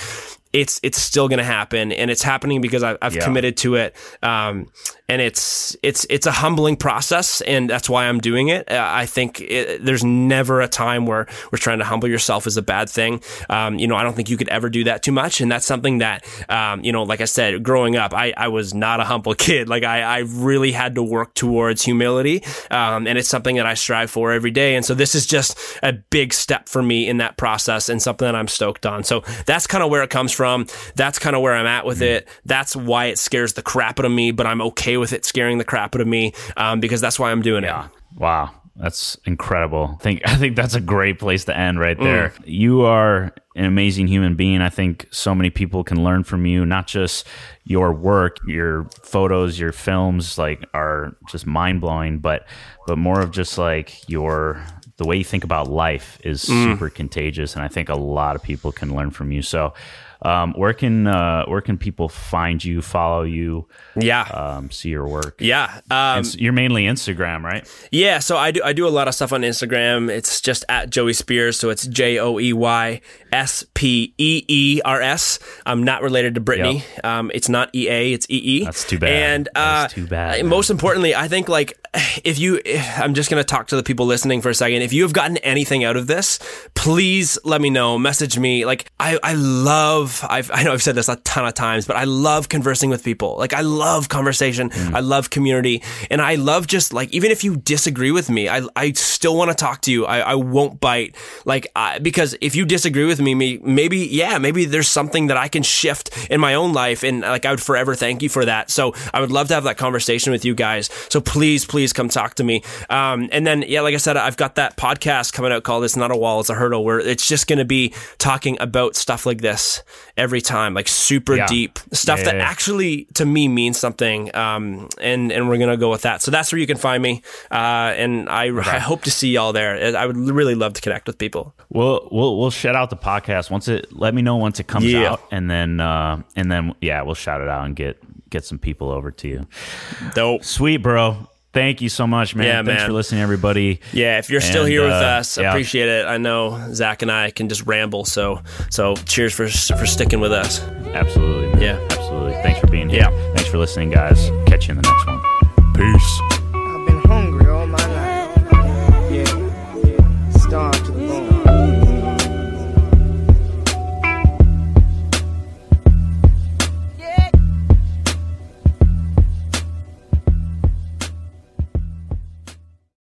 it's it's still going to happen and it's happening because I, I've Yeah. committed to it. Um, and it's it's it's a humbling process and that's why I'm doing it. Uh, I think it, there's never a time where we're trying to humble yourself is a bad thing. Um, you know, I don't think you could ever do that too much. And that's something that, um, you know, like I said, growing up, I, I was not a humble (laughs) kid. Like I, I really had to work towards humility. Um, and it's something that I strive for every day. And so this is just a big step for me in that process and something that I'm stoked on. So that's kind of where it comes from. That's kind of where I'm at with mm. it. That's why it scares the crap out of me, but I'm okay with it scaring the crap out of me, um, because that's why I'm doing it. Wow. That's incredible. I think I think that's a great place to end right there. Mm. You are an amazing human being. I think so many people can learn from you, not just your work, your photos, your films like are just mind-blowing, but but more of just like your the way you think about life is mm. super contagious and I think a lot of people can learn from you. So um, where can uh, where can people find you, follow you, Yeah. um, see your work? yeah. Um, you're mainly Instagram, right? Yeah, so I do I do a lot of stuff on Instagram. It's just at Joey Speers, so it's J O E Y S P E E R S. I'm not related to Britney. Um, it's not E A, it's E E. That's too bad. And uh, too bad, man. Most importantly, I think like if you, if, I'm just gonna talk to the people listening for a second. If you have gotten anything out of this, please let me know. Message me. Like I I love. I've I know I've said this a ton of times, but I love conversing with people. Like I love conversation. Mm. I love community, and I love just like even if you disagree with me, I I still want to talk to you. I, I won't bite. Like I, because if you disagree with me, me maybe yeah, maybe there's something that I can shift in my own life, and like I would forever thank you for that. So I would love to have that conversation with you guys. So please, please come talk to me. Um, and then yeah, like I said, I've got that podcast coming out called "It's Not a Wall, It's a Hurdle," where it's just going to be talking about stuff like this. Every time, like super Yeah. deep stuff Yeah, that actually to me means something. Um, and and we're gonna go with that. So that's where you can find me. Uh, and I, I hope to see y'all there. I would really love to connect with people. We'll we'll we'll shout out the podcast once it. Let me know once it comes out, and then uh, and then yeah, we'll shout it out and get get some people over to you. Dope. Sweet, bro. Thank you so much, man. Yeah, Thanks man. for listening, everybody. Yeah, if you're still And, here with uh, us, yeah. appreciate it. I know Zach and I can just ramble, so so cheers for for sticking with us. Absolutely. man. Yeah. Absolutely. Thanks for being here. Yeah. Thanks for listening, guys. Catch you in the next one. Peace.